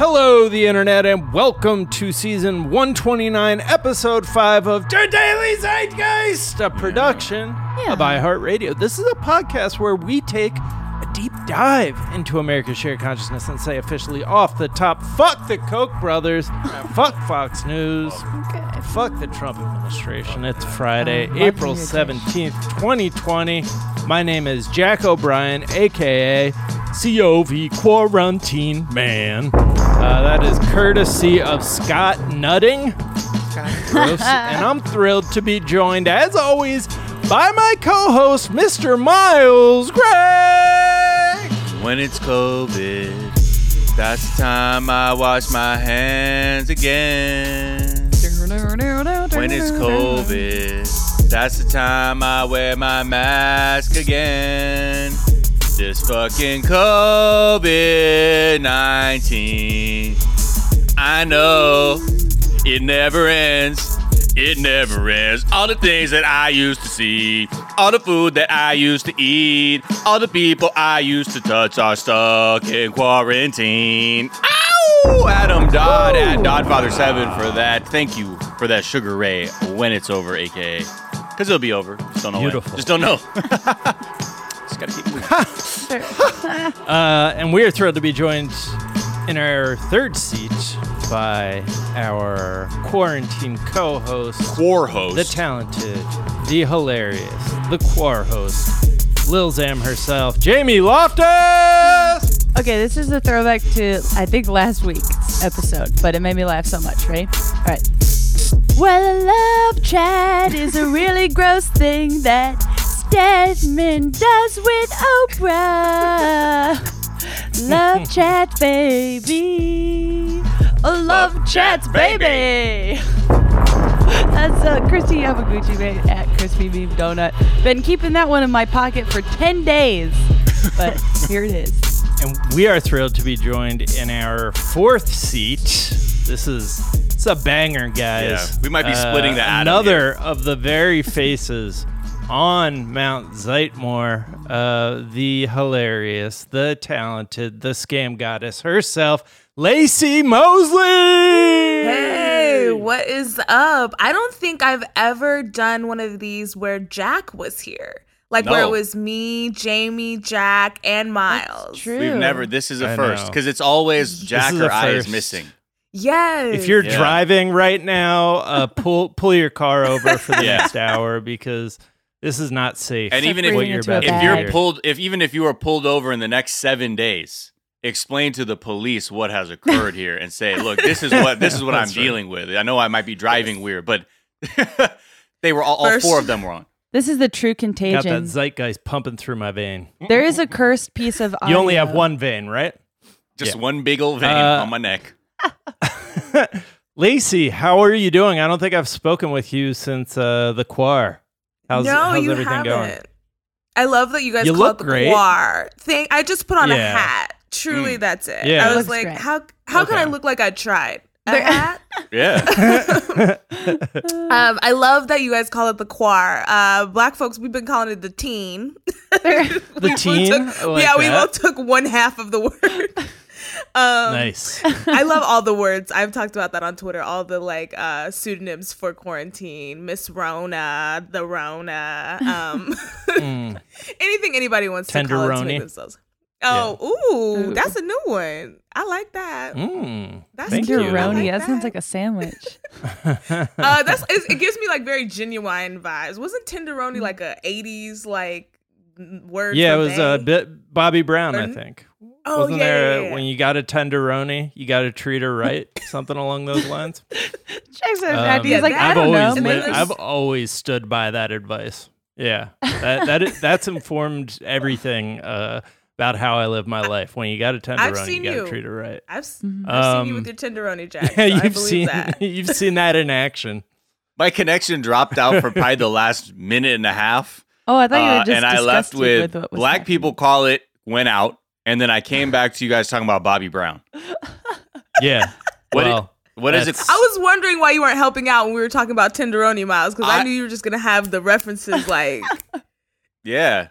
Hello, the internet, and welcome to season 129, episode 5 of Der Daily Zeitgeist, a production of iHeartRadio. This is a podcast where we take a deep dive into America's shared consciousness and say officially off the top, fuck the Koch brothers, fuck Fox News, fuck the Trump administration. It's Friday, Oh, April what's your 17th, 2020. My name is Jack O'Brien, aka COV Quarantine Man. Uh, that is courtesy of Scott Nutting. Gross. and I'm thrilled to be joined, as always, by my co host, Mr. Miles Gray. When it's COVID, that's the time I wash my hands again. When it's COVID, that's the time I wear my mask again. This fucking COVID 19. I know it never ends. It never ends. All the things that I used to see, all the food that I used to eat, all the people I used to touch are stuck in quarantine. Ow! Adam Dodd at Doddfather7 for that. Thank you for that Sugar Ray when it's over, aka. Because it'll be over. Just don't know. when. Just don't know. Just gotta keep moving. Uh, and we are thrilled to be joined in our third seat by our quarantine co host, War host. the talented, the hilarious, the quar host, Lil Zam herself, Jamie Loftus. Okay, this is a throwback to I think last week's episode, but it made me laugh so much. Right? All right. Well, a love chat is a really gross thing that Stedman does with Oprah. Love chat, baby. A love, Love chats, chats, baby. baby. That's uh, Christy Yamaguchi made at Crispy Beef Donut. Been keeping that one in my pocket for 10 days, but here it is. And we are thrilled to be joined in our fourth seat. This is it's a banger, guys. Yeah, we might be splitting the atom Another of the very faces on Mount Zeitmore, uh, the hilarious, the talented, the scam goddess herself, Laci Mosley. Hey, what is up? I don't think I've ever done one of these where Jack was here. Like where it was me, Jamie, Jack, and Miles. True. We've never. This is a I first because it's always Jack or I is missing. Yes. If you're Yeah. driving right now, uh, pull pull your car over for the Yeah. next hour because this is not safe. And even if- you're it about If you're pulled, if even if you are pulled over in the next seven days, explain to the police what has occurred here and say, look, this is what this is what I'm right. dealing with. I know I might be driving weird, but they were all, all First- four of them were on. This is the true got that zeitgeist pumping through my vein. There is a cursed piece of You only have one vein, right? Just Yeah. one big old vein Uh, on my neck. Laci, how are you doing? I don't think I've spoken with you since uh, the choir. How's, no, how's you everything haven't. going? I love that you guys You call look it the great. choir thing. I just put on a hat. Truly, Mm. that's it. Yeah. I was like, great. how how can I look like I tried? A hat? Yeah. Um, I love that you guys call it the choir. Uh, black folks, we've been calling it the teen. The teen? took- like yeah, we both took one half of the word. Um, nice. I love all the words. I've talked about that on Twitter. All the like uh, pseudonyms for quarantine, Miss Rona, the Rona, um, Mm. anything anybody wants to call it to make themselves. Oh, ooh, Ooh. that's a new one. I like that. Mm. That's Thank cute. you. I Tenderoni. like that sounds like a sandwich. Uh, that's it, it gives me like very genuine vibes. Wasn't tenderoni like a '80s like word? Yeah, it was a bang? bit Bobby Brown, I think. Oh Wasn't yeah, there yeah, yeah. when you got a tenderoni, you got to treat her right? Something along those lines. Jack's Um, happy. He's like, Yeah, I I've don't always And li- I've always stood by that advice. Yeah, that that i- that's informed everything uh, about how I live my life. When you got a tenderoni, you got to treat her right. I've, s- Mhm. I've seen you Um, with your tenderoni, Jack. Yeah, so I you've believe seen that. you've seen that in action. My connection dropped out for probably the last minute and a half. Oh, I thought you were Uh, just and I left disgusted with, what was black happening. people call it went out. And then I came back to you guys talking about Bobby Brown. Yeah. What it- What is it? I was wondering why you weren't helping out when we were talking about tenderoni, Miles, because I, I- knew you were just gonna have the references like. Yeah.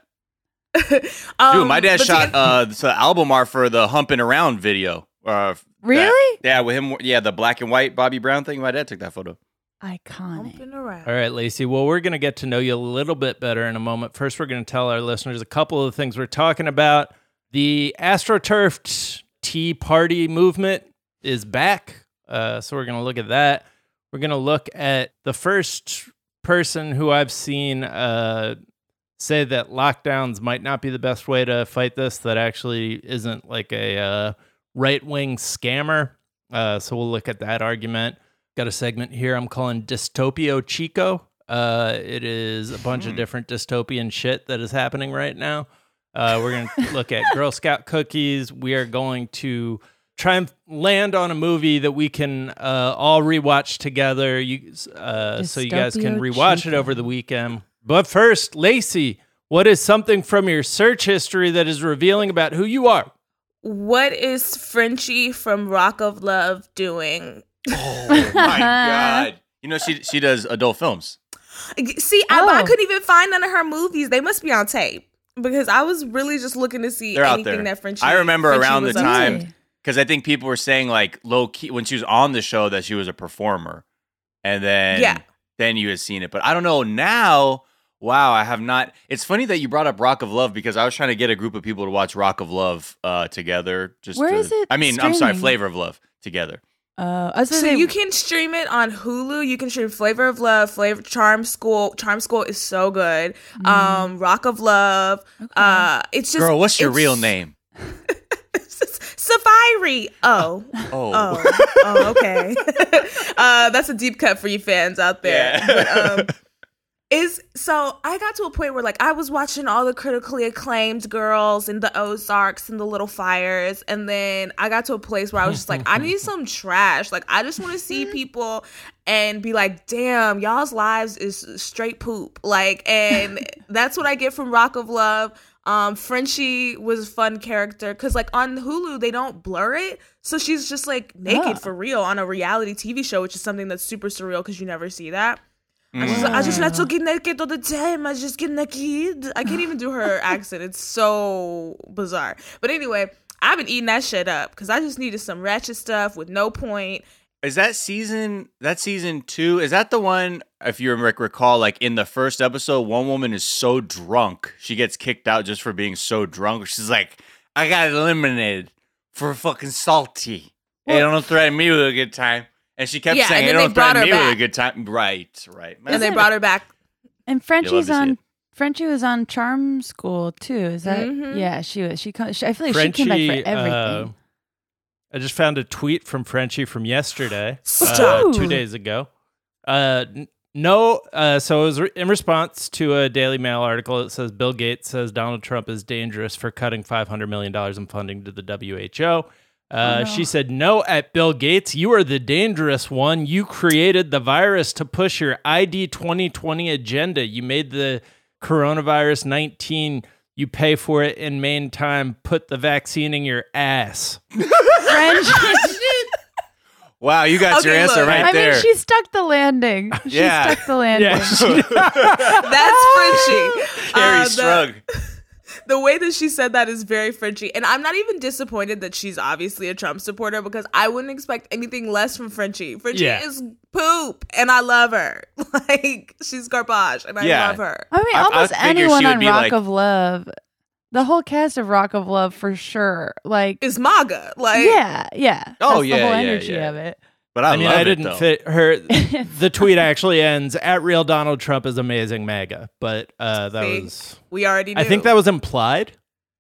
um, Dude, my dad shot to- uh, the album art for the Humping Around video Uh, that- Really? yeah, with him. Yeah, the black and white Bobby Brown thing. My dad took that photo. Iconic. Bumping around. All right, Laci. Well, we're going to get to know you a little bit better in a moment. First, we're going to tell our listeners a couple of the things we're talking about. The AstroTurfed Tea Party movement is back. Uh, so we're going to look at that. We're going to look at the first person who I've seen uh, say that lockdowns might not be the best way to fight this, that actually isn't like a uh, right wing scammer. Uh, so we'll look at that argument. Got a segment here I'm calling Dystopio Chico. Uh, it is a bunch of different dystopian shit that is happening right now. Uh, we're going to look at Girl Scout cookies. We are going to try and land on a movie that we can uh, all rewatch together. You, uh, so you guys can Dystopio rewatch it over the weekend. But first, Laci, what is something from your search history that is revealing about who you are? What is Frenchie from Rock of Love doing? Oh my god! You know she she does adult films. See, I, I Oh. couldn't even find none of her movies. They must be on tape because I was really just looking to see They're out anything there. that Frenchie. I remember Frenchie around the was up to. time- Because I think people were saying like low key when she was on the show that she was a performer, and then Yeah. then you had seen it. But I don't know now. Wow, I have not. It's funny that you brought up Rock of Love because I was trying to get a group of people to watch Rock of Love uh, together. Just Where to, is it I mean, I'm sorry. Flavor of Love together. Uh, I was So say, you can stream it on Hulu. You can stream Flavor of Love, Flavor Charm School. Charm School is so good. Mm. Um, Rock of Love. Uh, it's just Girl, what's your real name? Safari. Oh, Oh, oh, oh, okay. uh, that's a deep cut for you fans out there. Yeah. But, um, is so I got to a point where like I was watching all the critically acclaimed girls and the Ozarks and the Little Fires, and then I got to a place where I was just like, I need some trash. Like I just want to see people and be like, damn, y'all's lives is straight poop. Like, and that's what I get from Rock of Love. Um, Frenchie was a fun character because like on Hulu they don't blur it, so she's just like naked Ah. for real on a reality TV show, which is something that's super surreal because you never see that. I Mm. just, I just not to get naked all the time. I just get naked. I can't even do her accent. It's so bizarre. But anyway, I've been eating that shit up because I just needed some ratchet stuff with no point. Is that season? That season two? Is that the one? If you rec- recall, like in the first episode, one woman is so drunk she gets kicked out just for being so drunk. She's like, "I got eliminated for fucking salty. Hey, don't threaten me with a good time." And she kept Yeah, saying, and "Hey, then they don't brought threaten me her with a good time." Right, right. And they brought her back. and to Frenchie's on. it. Frenchie was on Charm School too. Is that? Mhm. Yeah, she was. She, she. I feel like she came back for everything. uh, I just found a tweet from Frenchie from yesterday, uh, two days ago. Uh, no, uh, so it was re- in response to a Daily Mail article. It says Bill Gates says Donald Trump is dangerous for cutting five hundred million dollars in funding to the WHO. Uh, no. She said, "No, at Bill Gates, you are the dangerous one. You created the virus to push your ID 2020 agenda. You made the coronavirus 19. You pay for it in main time. Put the vaccine in your ass." Frenchie. Wow, you got your answer look. right I there. mean, she stuck the landing. She Yeah. stuck the landing. Yeah, she- That's Frenchie. Kerri Uh, the- Strug. The way that she said that is very Frenchy. And I'm not even disappointed that she's obviously a Trump supporter because I wouldn't expect anything less from Frenchie. Frenchie Yeah. is poop and I love her. Like she's garbage and I Yeah. love her. I mean, I- I almost figured anyone on Rock like- of Love, the whole cast of Rock of Love for sure. Like, Is MAGA. Like yeah, yeah. Oh, That's yeah, the whole yeah, energy yeah. of it. But I, I mean, love I didn't though. fit her. the tweet actually ends at real Donald Trump is amazing MAGA, but uh, that See? was. we already knew. I think that was implied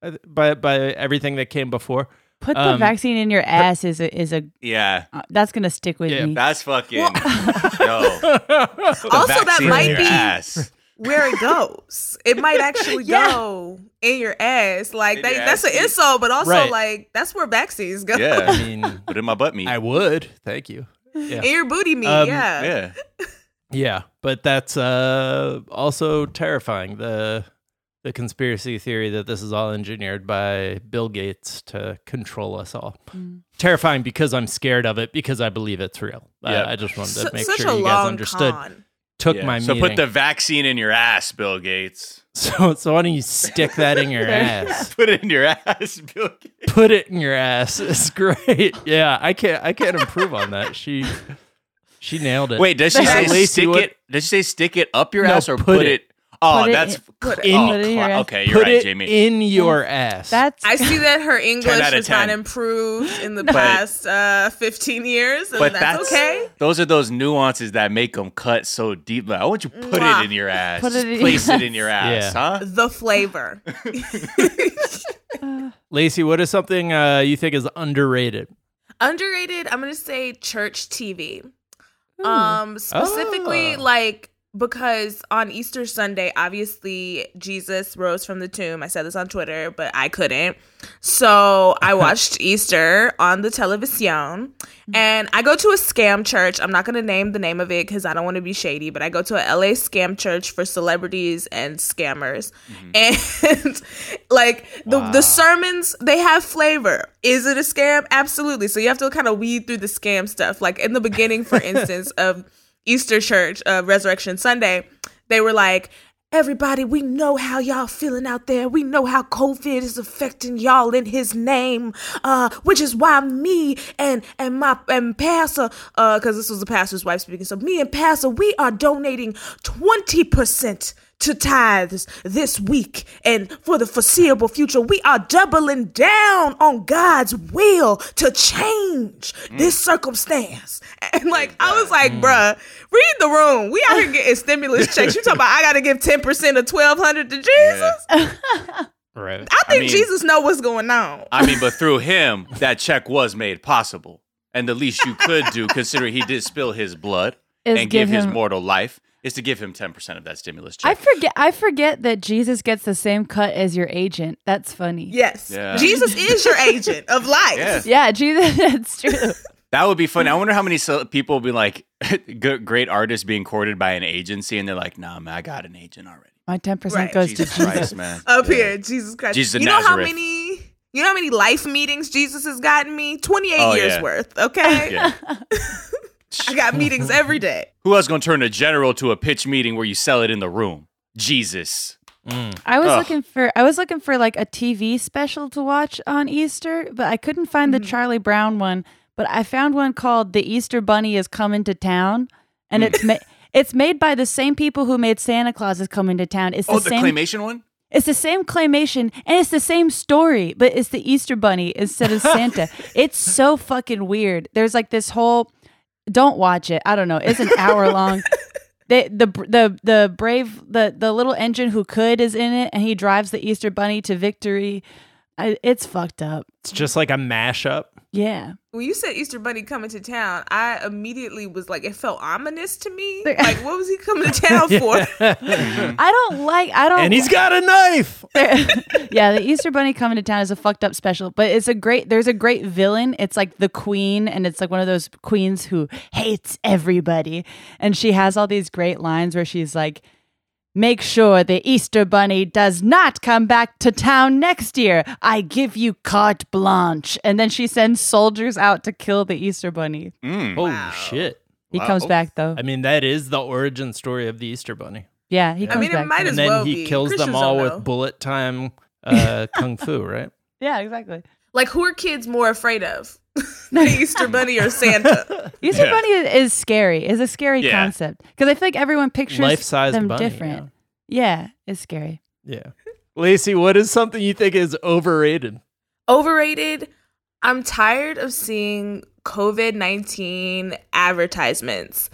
uh, by by everything that came before. Put the Um, vaccine in your ass is a is a Yeah, uh, that's gonna stick with Yeah, me. that's fucking. Well- yo, Also, that might be- ass. Where it goes. It might actually Yeah. go in your ass. Like In that, your that's ass an cheek. insult, but also Right. like that's where vaccines go. Yeah, I mean, put in my butt meat. I would. Thank you. Yeah. in your booty meat. Um, yeah. yeah, Yeah, but that's uh, also terrifying. The the conspiracy theory that this is all engineered by Bill Gates to control us all. Mm. Terrifying because I'm scared of it because I believe it's real. Uh, Yeah. I just wanted to Su- make sure you guys understood. con. Took Yeah. my so meaning. put the vaccine in your ass, Bill Gates. So, so why don't you stick that in your ass? Put it in your ass, Bill Gates. Put it in your ass. It's great. Yeah, I can't. I can't improve on that. She, she nailed it. Wait, does she say stick it? Does she say stick it up your No, ass or put put, it. It? Oh, Put that's in- Put it- oh, put it in your cla- ass. okay. You're Put right, it Jamie. in your ass. That's I see that her English out of has not improved in the But- past uh, 15 years, and but that's, that's okay. Those are those nuances that make them cut so deep. Like, why would you put Mwah. it in your ass? Put it Just in your place it in your ass, Yeah. huh? The flavor. Laci, what is something uh, you think is underrated? Underrated, I'm going to say church TV. Um specifically Oh. like because on Easter Sunday, obviously Jesus rose from the tomb. I said this on Twitter, but I couldn't. So I watched Easter on the television. And I go to a scam church. I'm not going to name the name of it because I don't want to be shady, but I go to a LA scam church for celebrities and scammers. Mm-hmm. And like the, Wow. the sermons, they have flavor. Is it a scam? Absolutely. So you have to kind of weed through the scam stuff. Like in the beginning, for instance, of Easter church, uh, Resurrection Sunday, they were like, Everybody, we know how y'all feeling out there. We know how COVID is affecting y'all in his name. Uh, which is why me and and my and Pastor, uh, because this was the pastor's wife speaking. So me and Pastor, we are donating 20% to tithes this week and for the foreseeable future. We are doubling down on God's will to change mm. this circumstance. And like, I was like, mm. bruh, read the room. We out here getting stimulus checks. You talking about I gotta give 10% of 1200 to Jesus? Right. I think mean- Jesus know what's going on. I mean, but through him, that check was made possible. And the least you could do, considering he did spill his blood Is and give, give his mortal life, is to give him 10% of that stimulus check. I check. forget. I forget that Jesus gets the same cut as your agent. That's funny. Yes. Yeah. Jesus is your agent of life. Yeah. Yeah, Jesus. That's true. That would be funny. I wonder how many people will be like, great artists being courted by an agency, and they're like, nah, man, I got an agent already. My ten percent Right. goes Jesus to Jesus. Christ, man. Up Yeah. here, Jesus Christ. Jesus of you know how many you know how many life meetings Jesus has gotten me? 28 Oh, years yeah. worth. Okay. Yeah. I got meetings every day. Who else going to turn a general to a pitch meeting where you sell it in the room? Jesus. I was Ugh. looking for I was looking for like a TV special to watch on Easter, but I couldn't find Mm-hmm. the Charlie Brown one. But I found one called "The Easter Bunny is Coming to Town," and Mm. it's ma- it's made by the same people who made Santa Claus is Coming to Town. It's the Oh, the same. claymation one? It's the same claymation and it's the same story, but it's the Easter Bunny instead of Santa. it's so fucking weird. There's like this whole. Don't watch it. I don't know. It's an hour long. They, the the the brave the the little engine who could is in it, and he drives the Easter Bunny to victory. I, it's fucked up. It's just like a mashup. Yeah. When you said Easter Bunny coming to town, I immediately was like, it felt ominous to me. Like, what was he coming to town for? I don't like. I don't. and he's got a knife. yeah, the Easter Bunny coming to town is a fucked up special, but it's a great. There's a great villain. It's like the queen, and it's like one of those queens who hates everybody, and she has all these great lines where she's like. Make sure the Easter Bunny does not come back to town next year. I give you carte blanche. And then she sends soldiers out to kill the Easter Bunny. Mm. Holy Wow. shit. He Wow. comes back though. I mean, that is the origin story of the Easter Bunny. Yeah, he I comes mean, it might though. as And then well he be. kills them all with bullet time uh, kung fu, right? yeah, exactly. Like, who are kids more afraid of? the Easter Bunny or Santa? Easter Yeah. Bunny is, is scary. Is a scary Yeah. concept because I feel like everyone pictures Life-sized them bunny, different. Yeah, it's scary. Yeah. Laci, what is something you think is overrated? Overrated. I'm tired of seeing COVID 19 advertisements.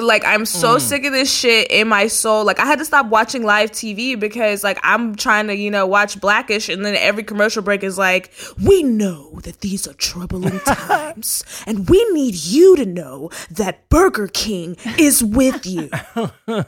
Like, I'm so sick of this shit in my soul. Like, I had to stop watching live TV because, like, I'm trying to, you know, watch Blackish, and then every commercial break is like, We know that these are troubling times, and we need you to know that Burger King is with you.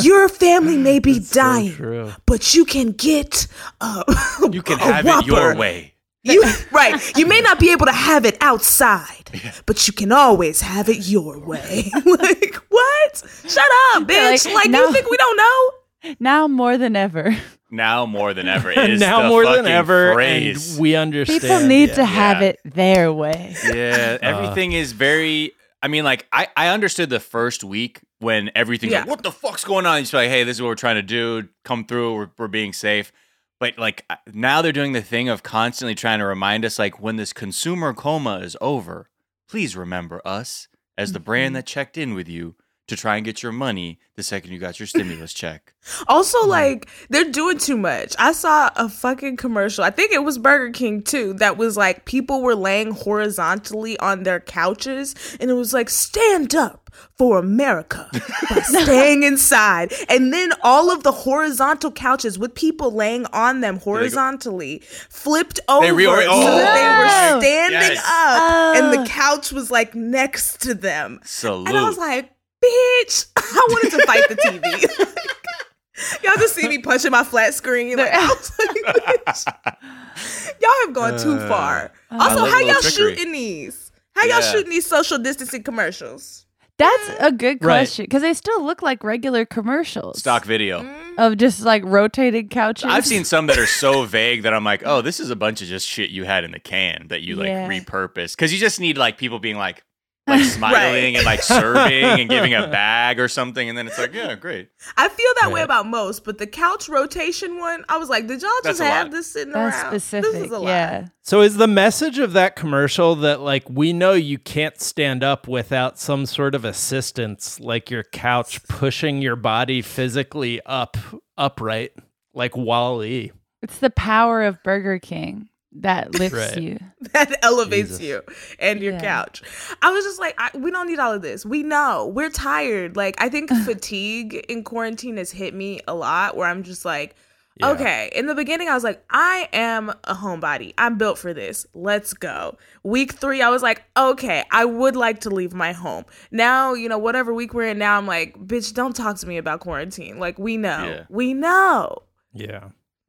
Your family may be dying, true. but you can get uh, You can a have it your way. You right. You may not be able to have it outside, but you can always have it your way. like what? Shut up, bitch. like, Like, no. you think we don't know? Now more than ever, Now more than ever. It is now the more than ever, phrase. and we understand. people need yeah. to have Yeah. it their way. yeah, uh. everything is very. I mean, like I I understood the first week when everything's like, Yeah. what the fuck's going on? You just like, hey, this is what we're trying to do. Come through. We're, we're being safe. But like now they're doing the thing of constantly trying to remind us, like, when this consumer coma is over, please remember us as the brand mm-hmm. that checked in with you to try and get your money the second you got your stimulus check. Also, hmm. like, they're doing too much. I saw a fucking commercial. I think it was Burger King too. That was like people were laying horizontally on their couches, and it was like, stand up for America by staying inside. And then all of the horizontal couches with people laying on them horizontally flipped over reori- oh, so that they Oh. were standing Yes. up, and Oh. the couch was like next to them. Salute. And I was like, bitch, I wanted to fight the TV. Y'all just see me punching my flat screen. Like, I was like, bitch, y'all have gone too far. I Also, how y'all trickery. shooting these? How y'all shooting these social distancing commercials? That's a good question because they still look like regular commercials. Stock video. Mm. of just like rotating couches. I've seen some that are so vague that I'm like, oh, this is a bunch of just shit you had in the can that you like Yeah. repurpose. Because you just need like people being like, like smiling and like serving and giving a bag or something, and then it's like, yeah, great. I feel that way about most, but the couch rotation one, I was like, did y'all just a have lot. this sitting That's around? specific. This is a lot. yeah. So is the message of that commercial that like we know you can't stand up without some sort of assistance, like your couch pushing your body physically up upright, like WALL-E. It's the power of Burger King that lifts Right. you. that elevates Jesus. you and your Yeah. couch. I was just like, I, we don't need all of this. We know we're tired. Like, I think fatigue in quarantine has hit me a lot where I'm just like, Yeah. okay. In the beginning, I was like, I am a homebody. I'm built for this. Let's go. Week three, I was like, okay, I would like to leave my home. Now, you know, whatever week we're in now, I'm like, bitch, don't talk to me about quarantine. Like, we know. Yeah. We know. Yeah.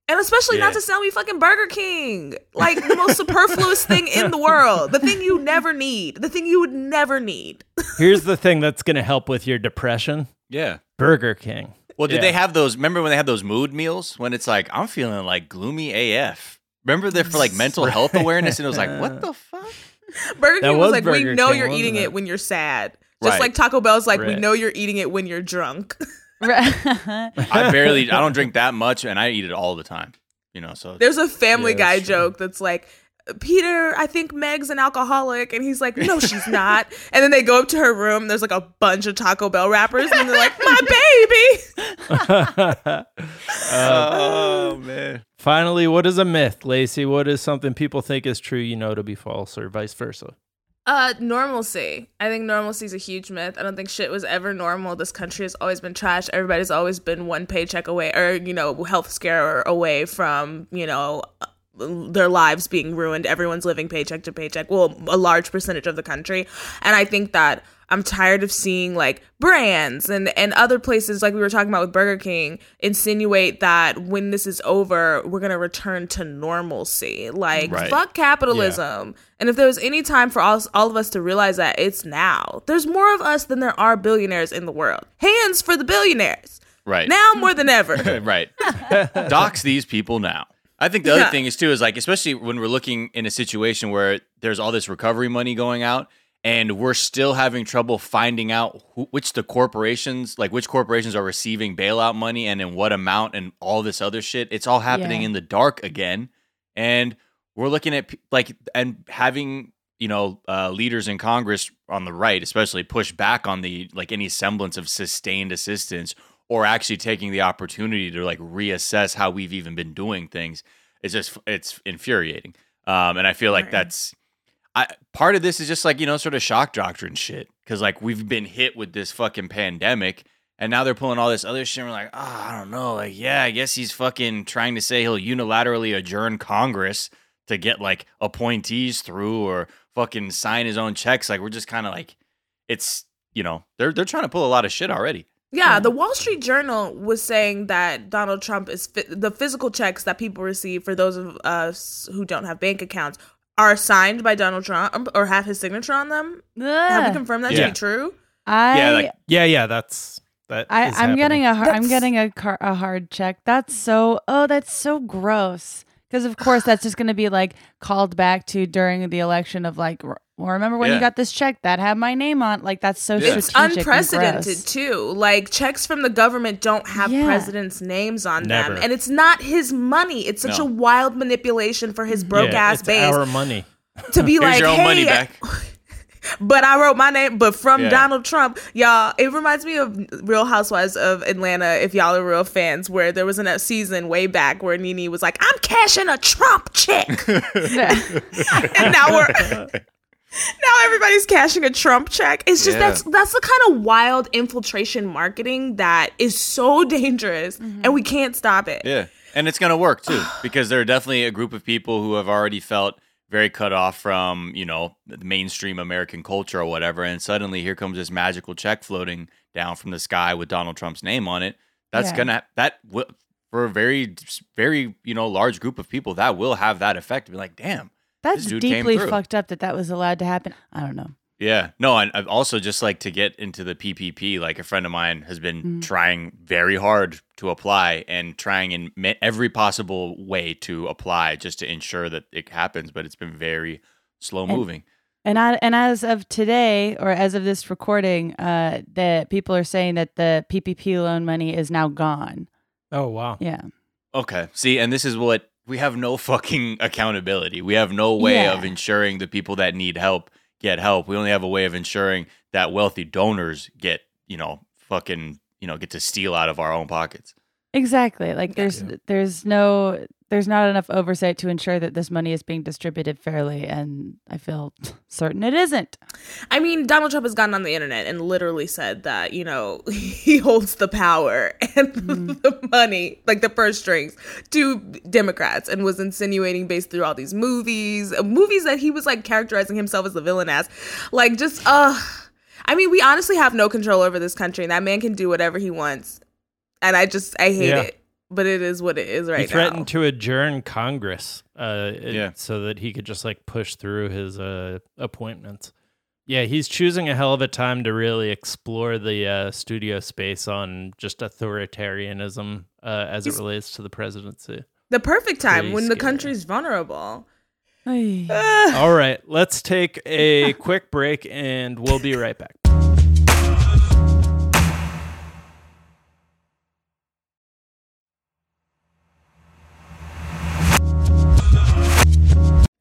And especially Yeah. not to sell me fucking Burger King. Like the most superfluous thing in the world. The thing you never need. The thing you would never need. Here's the thing that's going to help with your depression Yeah. Burger King. Well, did Yeah. they have those? Remember when they had those mood meals when it's like I'm feeling like gloomy AF. Remember they're for like mental health awareness, and it was like, what the fuck? Burger That King was, was like, we know King, you're eating it? it when you're sad. Just Right. like Taco Bell's like, we know you're eating it when you're drunk. Right. I barely, I don't drink that much, and I eat it all the time. You know, so There's a family Yeah, guy that's true. joke that's like, Peter, I think Meg's an alcoholic. And he's like, no, she's not. and then they go up to her room. There's like a bunch of Taco Bell wrappers. And they're like, my baby. Uh, oh man, Finally, what is a myth, Laci? What is something people think is true you know to be false, or vice versa? Uh, normalcy. I think normalcy is a huge myth. I don't think shit was ever normal. This country has always been trash. Everybody's always been one paycheck away, or you know, health scare away from you know their lives being ruined. Everyone's living paycheck to paycheck. Well, a large percentage of the country, and I think that I'm tired of seeing like brands and and other places like we were talking about with Burger King insinuate that when this is over, we're gonna return to normalcy. Like Right. fuck capitalism. And if there was any time for all, all of us to realize that, it's now. There's more of us than there are billionaires in the world. Hands for the billionaires. right Now more than ever. right. Dox these people now. I think the other Yeah. thing is too is like especially when we're looking in a situation where there's all this recovery money going out and we're still having trouble finding out who, which the corporations like which corporations are receiving bailout money and in what amount and all this other shit. It's all happening Yeah. in the dark again, and we're looking at like and having you know uh, leaders in Congress on the right, especially push back on the like any semblance of sustained assistance or actually taking the opportunity to like reassess how we've even been doing things. It's just it's infuriating, um, and I feel like Right. that's. I, part of this is just like you know sort of shock doctrine shit because like we've been hit with this fucking pandemic and now they're pulling all this other shit and we're like oh i don't know like yeah i guess he's fucking trying to say he'll unilaterally adjourn congress to get like appointees through or fucking sign his own checks like we're just kind of like it's you know they're they're trying to pull a lot of shit already Yeah, the Wall Street Journal was saying that Donald Trump is fi- the physical checks that people receive for those of us who don't have bank accounts are signed by Donald Trump or have his signature on them. Have we confirmed that Yeah. to be true? I, Yeah, like- Yeah, yeah, that's that. I, is I'm getting happening. a hard, I'm getting a car, a hard check. That's so oh that's so gross. Because of course that's just going to be like called back to during the election of like Well, remember when Yeah. you got this check that had my name on? Like that's so Yeah. It's strategic. and unprecedented gross. too. Like checks from the government don't have Yeah. presidents' names on Never. them, and it's not his money. It's such No. a wild manipulation for his broke yeah, ass it's base our money. to be Here's like, your own "Hey, money back. but I wrote my name, but from Yeah. Donald Trump, y'all. It reminds me of Real Housewives of Atlanta. If y'all are real fans, where there was a season way back where Nene was like, "I'm cashing a Trump check," and now we're. Now everybody's cashing a Trump check. It's just Yeah. that's that's the kind of wild infiltration marketing that is so dangerous, and we mm-hmm. can't stop it. Yeah. And it's going to work too, because there are definitely a group of people who have already felt very cut off from, you know, the mainstream American culture or whatever. And suddenly here comes this magical check floating down from the sky with Donald Trump's name on it. That's Yeah. going to, that will, for a very, very, you know, large group of people, that will have that effect. Be like, damn. That's deeply fucked up that that was allowed to happen. I don't know. Yeah. No, and I've also just like to get into the PPP, like a friend of mine has been Mm. trying very hard to apply and trying in every possible way to apply just to ensure that it happens, but it's been very slow And- moving. And I, and as of today, or as of this recording, uh, that people are saying that the PPP loan money is now gone. Oh wow. Yeah, Okay. See, and this is what we have no fucking accountability. We have no way Yeah. of ensuring the people that need help get help. We only have a way of ensuring that wealthy donors get, you know, fucking, you know, get to steal out of our own pockets. Exactly. Like there's there's no there's not enough oversight to ensure that this money is being distributed fairly, and I feel certain it isn't. I mean, Donald Trump has gotten on the internet and literally said that, you know, he holds the power and the money, like the purse strings, to Democrats and was insinuating based through all these movies, uh, movies that he was like characterizing himself as the villain as. Like, just, uh, I mean, we honestly have no control over this country and that man can do whatever he wants. And I just, I hate Yeah. it. But it is what it is right now. he threatened now. to adjourn Congress, uh, Yeah. so that he could just like push through his uh, appointments. Yeah, he's choosing a hell of a time to really explore the uh, studio space on just authoritarianism uh, as He's- it relates to the presidency. the perfect time Pretty when the scary. country's vulnerable. All right, let's take a quick break and we'll be right back.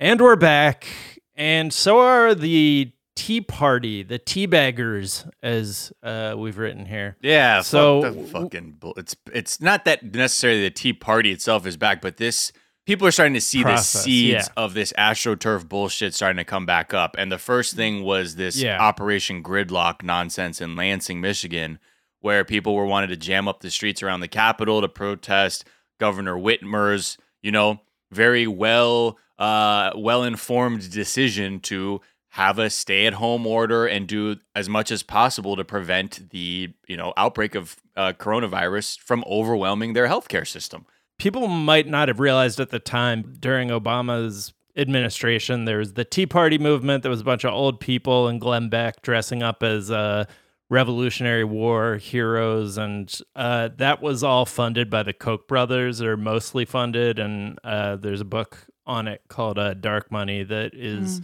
And we're back. And so are the Tea Party, the Teabaggers, as uh, we've written here. Yeah, So- the fucking bull. It's it's not that necessarily the Tea Party itself is back, but this people are starting to see Process, the seeds yeah. of this astroturf bullshit starting to come back up. And the first thing was this Yeah. Operation Gridlock nonsense in Lansing, Michigan, where people were wanted to jam up the streets around the Capitol to protest Governor Whitmer's, you know, very well uh well informed decision to have a stay at home order and do as much as possible to prevent the you know outbreak of uh, coronavirus from overwhelming their healthcare system. people might not have realized at the time during Obama's administration, there was the Tea Party movement. There was a bunch of old people in Glenn Beck dressing up as uh, Revolutionary War heroes, and uh, that was all funded by the Koch brothers, or mostly funded. And uh, there's a book on it called uh, Dark Money that is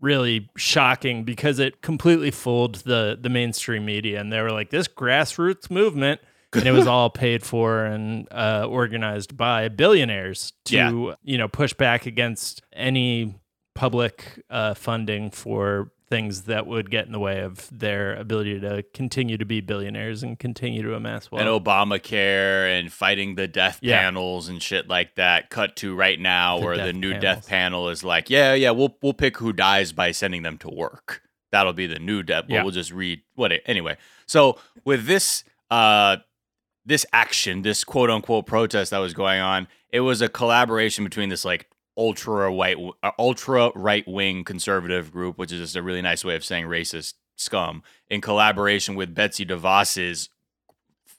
really shocking because it completely fooled the the mainstream media, and they were like, "This grassroots movement." and it was all paid for and uh, organized by billionaires to Yeah. you know push back against any public uh, funding for things that would get in the way of their ability to continue to be billionaires and continue to amass wealth. and Obamacare and fighting the death Yeah. panels and shit like that. Cut to right now The where the new panels. death panel is like, yeah, yeah, we'll we'll pick who dies by sending them to work. That'll be the new death. But Yeah. we'll just read what it anyway. So with this uh this action, this quote unquote protest that was going on, it was a collaboration between this like ultra white, uh, ultra right wing conservative group, which is just a really nice way of saying racist scum, in collaboration with Betsy DeVos's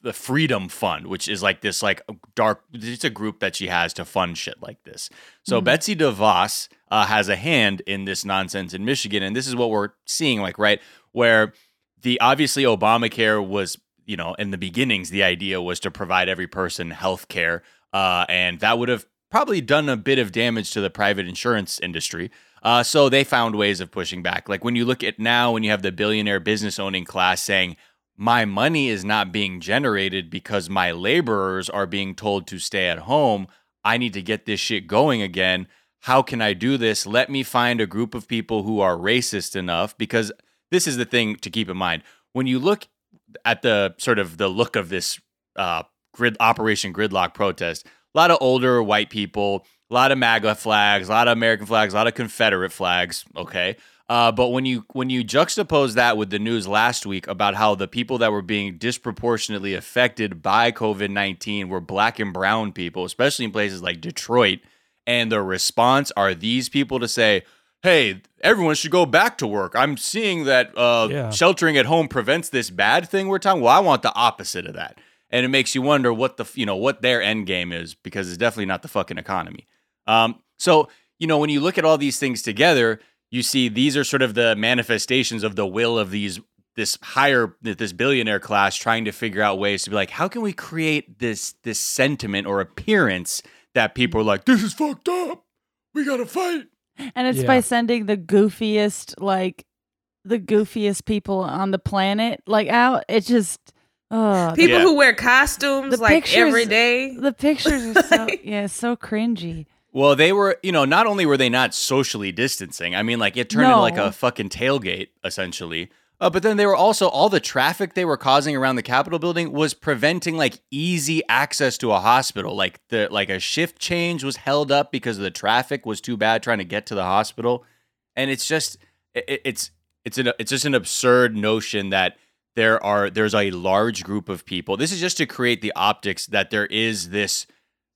the Freedom Fund, which is like this like dark. It's a group that she has to fund shit like this. So Betsy DeVos uh, has a hand in this nonsense in Michigan, and this is what we're seeing, like right where the obviously Obamacare was, you know, in the beginnings, the idea was to provide every person health care, uh, and that would have probably done a bit of damage to the private insurance industry. Uh, so they found ways of pushing back. Like when you look at now, when you have the billionaire business owning class saying, my money is not being generated because my laborers are being told to stay at home. I need to get this shit going again. How can I do this? Let me find a group of people who are racist enough because this is the thing to keep in mind. When you look at the sort of the look of this uh, grid Operation Gridlock protest, a lot of older white people, a lot of MAGA flags, a lot of American flags, a lot of Confederate flags. Okay, uh, but when you when you juxtapose that with the news last week about how the people that were being disproportionately affected by COVID nineteen were black and brown people, especially in places like Detroit, and the response are these people to say, "Hey, everyone should go back to work." I'm seeing that uh, Yeah. sheltering at home prevents this bad thing we're talking. Well, I want the opposite of that, and it makes you wonder what the you know what their end game is because it's definitely not the fucking economy. Um, so you know when you look at all these things together you see these are sort of the manifestations of the will of these this higher this billionaire class trying to figure out ways to be like how can we create this this sentiment or appearance that people are like this is fucked up we gotta fight And it's Yeah. by sending the goofiest, like the goofiest people on the planet, like out. It just, oh, People Yeah. who wear costumes The like pictures- every day. the pictures are so yeah, so cringy. well they were you know not only were they not socially distancing i mean like it turned into like a fucking tailgate essentially uh, but then they were also all the traffic they were causing around the capitol building was preventing like easy access to a hospital like the like a shift change was held up because the traffic was too bad trying to get to the hospital and it's just it, it's it's an it's just an absurd notion that there are there's a large group of people this is just to create the optics that there is this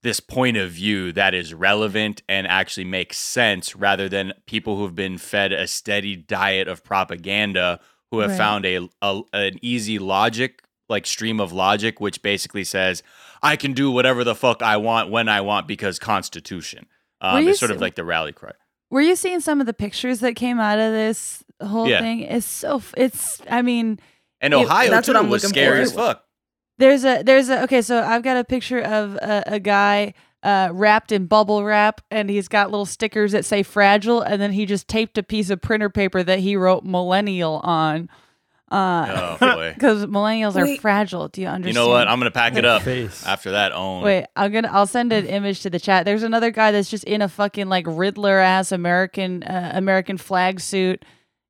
this point of view that is relevant and actually makes sense rather than people who've been fed a steady diet of propaganda who have Right. found a, a an easy logic like stream of logic which basically says I can do whatever the fuck I want when I want because constitution um, is sort of like the rally cry Were you seeing some of the pictures that came out of this whole Yeah. thing? It's so. It's. I mean, and It- Ohio that's too what I'm was looking scary for. as fuck There's a there's a okay, so I've got a picture of a, a guy uh, wrapped in bubble wrap, and he's got little stickers that say "fragile," and then he just taped a piece of printer paper that he wrote "millennial" on, oh boy because millennials are Wait. fragile. Do you understand? you know what I'm gonna pack it up after that own Wait, I'm gonna. I'll send an image to the chat. There's another guy that's just in a fucking like Riddler ass American uh, American flag suit,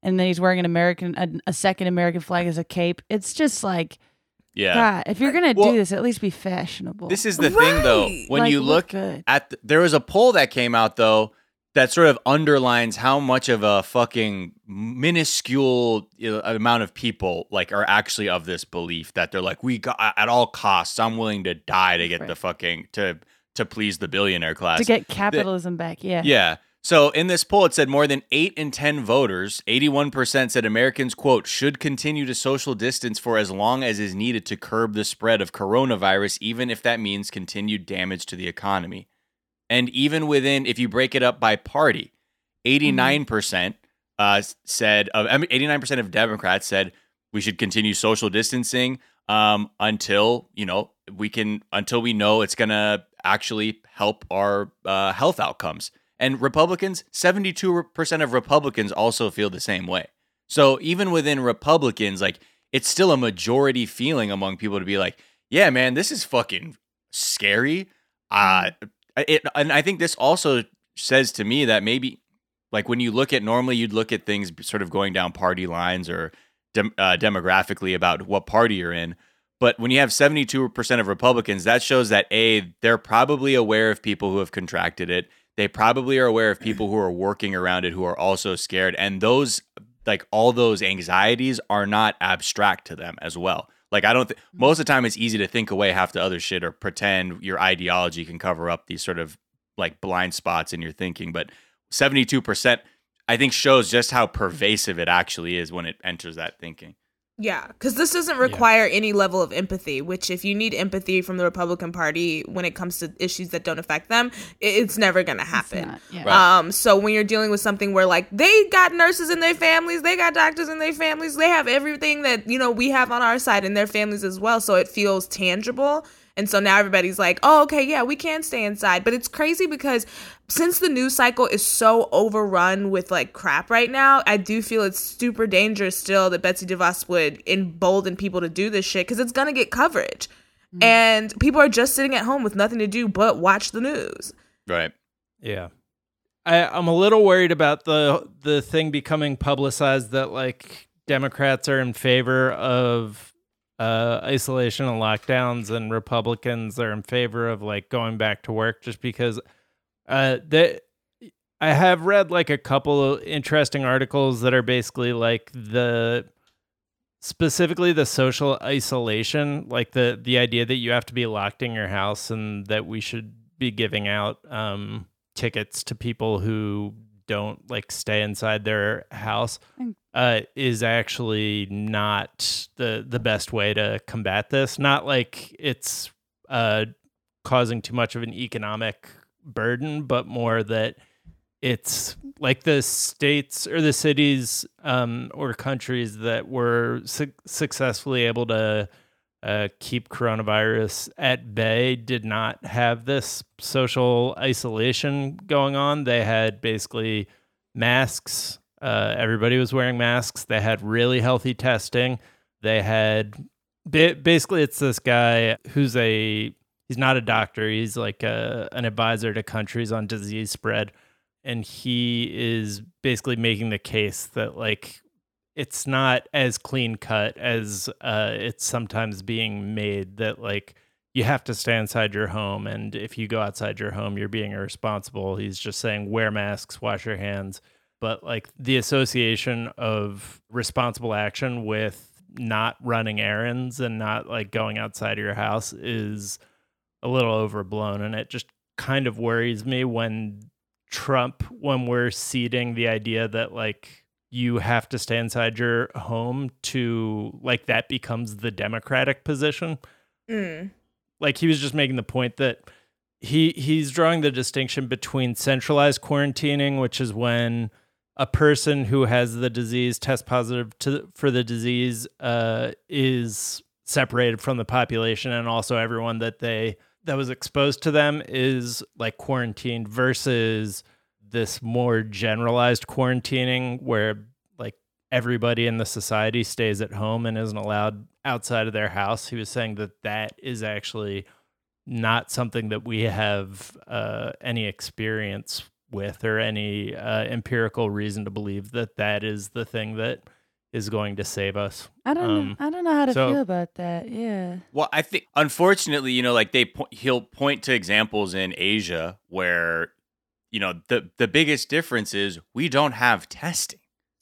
and then he's wearing an American a, a second American flag as a cape. It's just like, yeah God, if you're uh, gonna Well, do this, at least be fashionable. This is the thing, though. When Like, you look look at, the, there was a poll that came out though that sort of underlines how much of a fucking minuscule you know, amount of people like are actually of this belief that they're like, we got at all costs, I'm willing to die to get the fucking to to please the billionaire class. to get capitalism back. Yeah. Yeah. So in this poll, it said more than eight in 10 voters, 81% said Americans, quote, should continue to social distance for as long as is needed to curb the spread of coronavirus, even if that means continued damage to the economy. And even within, if you break it up by party, 89% uh, said, of 89% of Democrats said we should continue social distancing um, until, you know, we can, until we know it's going to actually help our uh, health outcomes. And Republicans, 72% of Republicans also feel the same way. So even within Republicans, like it's still a majority feeling among people to be like, yeah, man, this is fucking scary. Uh, it, and I think this also says to me that maybe, like when you look at normally, you'd look at things sort of going down party lines or dem- uh, demographically about what party you're in. But when you have 72% of Republicans, that shows that A, they're probably aware of people who have contracted it. They probably are aware of people who are working around it who are also scared. And those, like all those anxieties, are not abstract to them as well. Like, I don't, th- mm-hmm. most of the time, it's easy to think away half the other shit or pretend your ideology can cover up these sort of like blind spots in your thinking. But 72%, I think, shows just how pervasive it actually is when it enters that thinking. Yeah, because this doesn't require any level of empathy. Which, if you need empathy from the Republican Party when it comes to issues that don't affect them, it's never gonna happen. not, yeah. Right. Um, so when you're dealing with something where like they got nurses in their families, they got doctors in their families, they have everything that you know we have on our side in their families as well. So it feels tangible. And so now everybody's like, oh, okay, yeah, we can stay inside. But it's crazy because since the news cycle is so overrun with like crap right now, I do feel it's super dangerous still that Betsy DeVos would embolden people to do this shit because it's going to get coverage. Mm-hmm. And people are just sitting at home with nothing to do but watch the news. Right. Yeah. I, I'm a little worried about the the thing becoming publicized that like Democrats are in favor of uh, isolation and lockdowns, and Republicans are in favor of like going back to work, just because uh. I have read like a couple of interesting articles that are basically like the specifically the social isolation, like the the idea that you have to be locked in your house and that we should be giving out um, tickets to people who don't like stay inside their house uh, is actually not the the best way to combat this. Not like it's uh, causing too much of an economic burden, but more that it's like the states or the cities um, or countries that were su- successfully able to uh, keep coronavirus at bay did not have this social isolation going on. They had basically masks. Uh, everybody was wearing masks. They had really healthy testing. They had basically it's this guy who's a he's not a doctor. He's like a, an advisor to countries on disease spread, and he is basically making the case that like it's not as clean cut as uh, it's sometimes being made that like you have to stay inside your home and if you go outside your home you're being irresponsible he's just saying wear masks wash your hands but like the association of responsible action with not running errands and not like going outside of your house is a little overblown and it just kind of worries me when Trump when we're seeding the idea that like you have to stay inside your home to like that becomes the democratic position mm. like he was just making the point that he he's drawing the distinction between centralized quarantining which is when a person who has the disease test positive to for the disease uh, is separated from the population and also everyone that they that was exposed to them is like quarantined versus this more generalized quarantining where like everybody in the society stays at home and isn't allowed outside of their house. He was saying that that is actually not something that we have uh, any experience with or any uh, empirical reason to believe that that is the thing that is going to save us. I don't um, know. I don't know how to so, feel about that. Yeah. Well, I think unfortunately, you know, like they po- he'll point to examples in Asia where you know the the biggest difference is we don't have testing.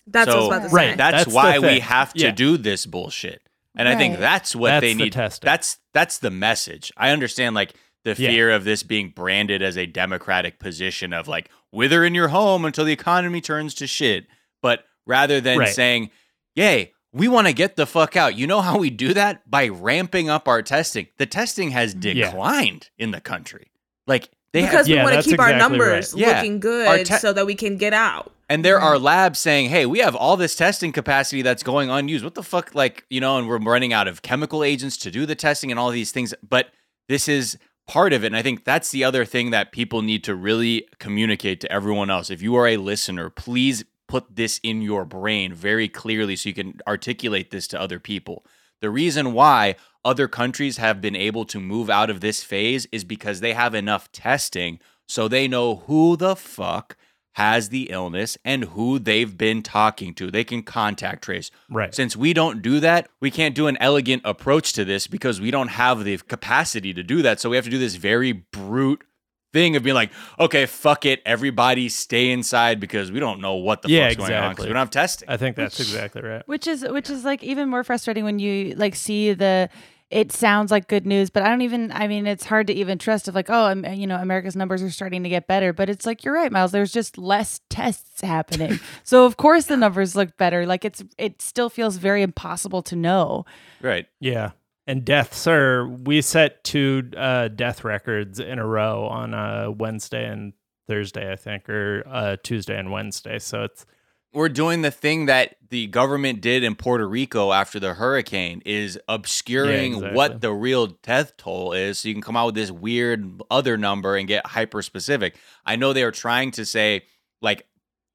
That's so, right. That's, that's why we have to yeah. do this bullshit. And right. I think that's what that's they need. The that's that's the message. I understand like the fear yeah. of this being branded as a democratic position of like wither in your home until the economy turns to shit. But rather than right. saying, "Yay, we want to get the fuck out." You know how we do that by ramping up our testing. The testing has declined yeah. in the country. Like they because have, we yeah, want to keep exactly our numbers right. looking yeah. good te- so that we can get out. And there mm-hmm. are labs saying, "Hey, we have all this testing capacity that's going unused. What the fuck, like you know?" And we're running out of chemical agents to do the testing and all these things. But this is part of it. And I think that's the other thing that people need to really communicate to everyone else. If you are a listener, please put this in your brain very clearly so you can articulate this to other people. The reason why other countries have been able to move out of this phase is because they have enough testing so they know who the fuck has the illness and who they've been talking to. They can contact trace. Right. Since we don't do that, we can't do an elegant approach to this because we don't have the capacity to do that. So we have to do this very brute thing of being like, okay, fuck it, everybody stay inside because we don't know what the yeah, fuck's exactly. going on because we don't have testing. I think that's which, exactly right. Which is which is like even more frustrating when you like see the it sounds like good news, but I don't even. I mean, it's hard to even trust. Of like, oh, I'm, you know, America's numbers are starting to get better, but it's like you're right, Miles. There's just less tests happening, so of course the numbers look better. Like it's it still feels very impossible to know. Right. Yeah and deaths are we set two uh, death records in a row on uh, Wednesday and Thursday, I think, or uh, Tuesday and Wednesday. So it's we're doing the thing that the government did in Puerto Rico after the hurricane is obscuring Yeah, exactly. what the real death toll is so you can come out with this weird other number and get hyper specific. I know they are trying to say like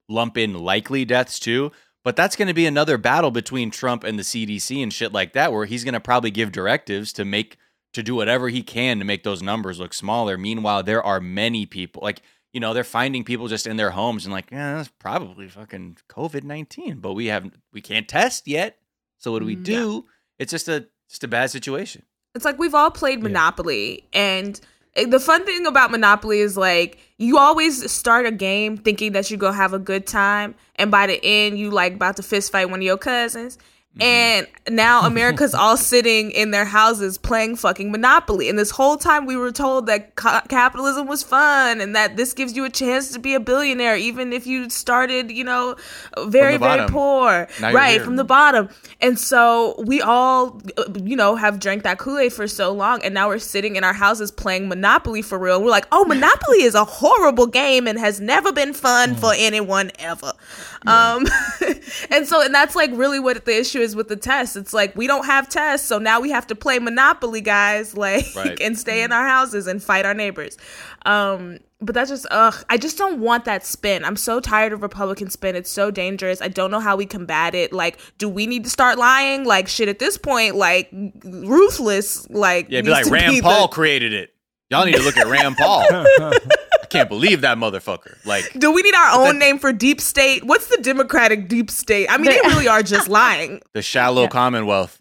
lump in likely deaths too, but that's going to be another battle between Trump and the CDC and shit like that where he's going to probably give directives to make to do whatever he can to make those numbers look smaller. Meanwhile, there are many people like you know they're finding people just in their homes and like yeah that's probably fucking covid-19 but we haven't we can't test yet so what do we Mm, do? it's just a just a bad situation. It's like we've all played Monopoly, and eh, the fun thing about Monopoly is like you always start a game thinking that you go have a good time, and by the end you like about to fist fight one of your cousins. And now America's all sitting in their houses playing fucking Monopoly. And this whole time we were told that ca- capitalism was fun and that this gives you a chance to be a billionaire, even if you started, you know, very, very poor. Now Right, from the bottom. And so we all, you know, have drank that Kool Aid for so long, and now we're sitting in our houses playing Monopoly for real. We're like, oh, Monopoly is a horrible game and has never been fun for anyone ever. Um, and so, and that's like really what the issue is with the test. It's like we don't have tests, so now we have to play Monopoly, guys, like, Right. and stay in our houses and fight our neighbors. Um, but that's just ugh. I just don't want that spin. I'm so tired of Republican spin. It's so dangerous. I don't know how we combat it. Like, do we need to start lying? Like, shit. At this point, like, ruthless. Like, yeah it'd be like rand paul the- created it y'all need to look at rand paul i can't believe that motherfucker like do we need our own that- name for deep state? What's the Democratic deep state? I mean, they really are just lying. the shallow commonwealth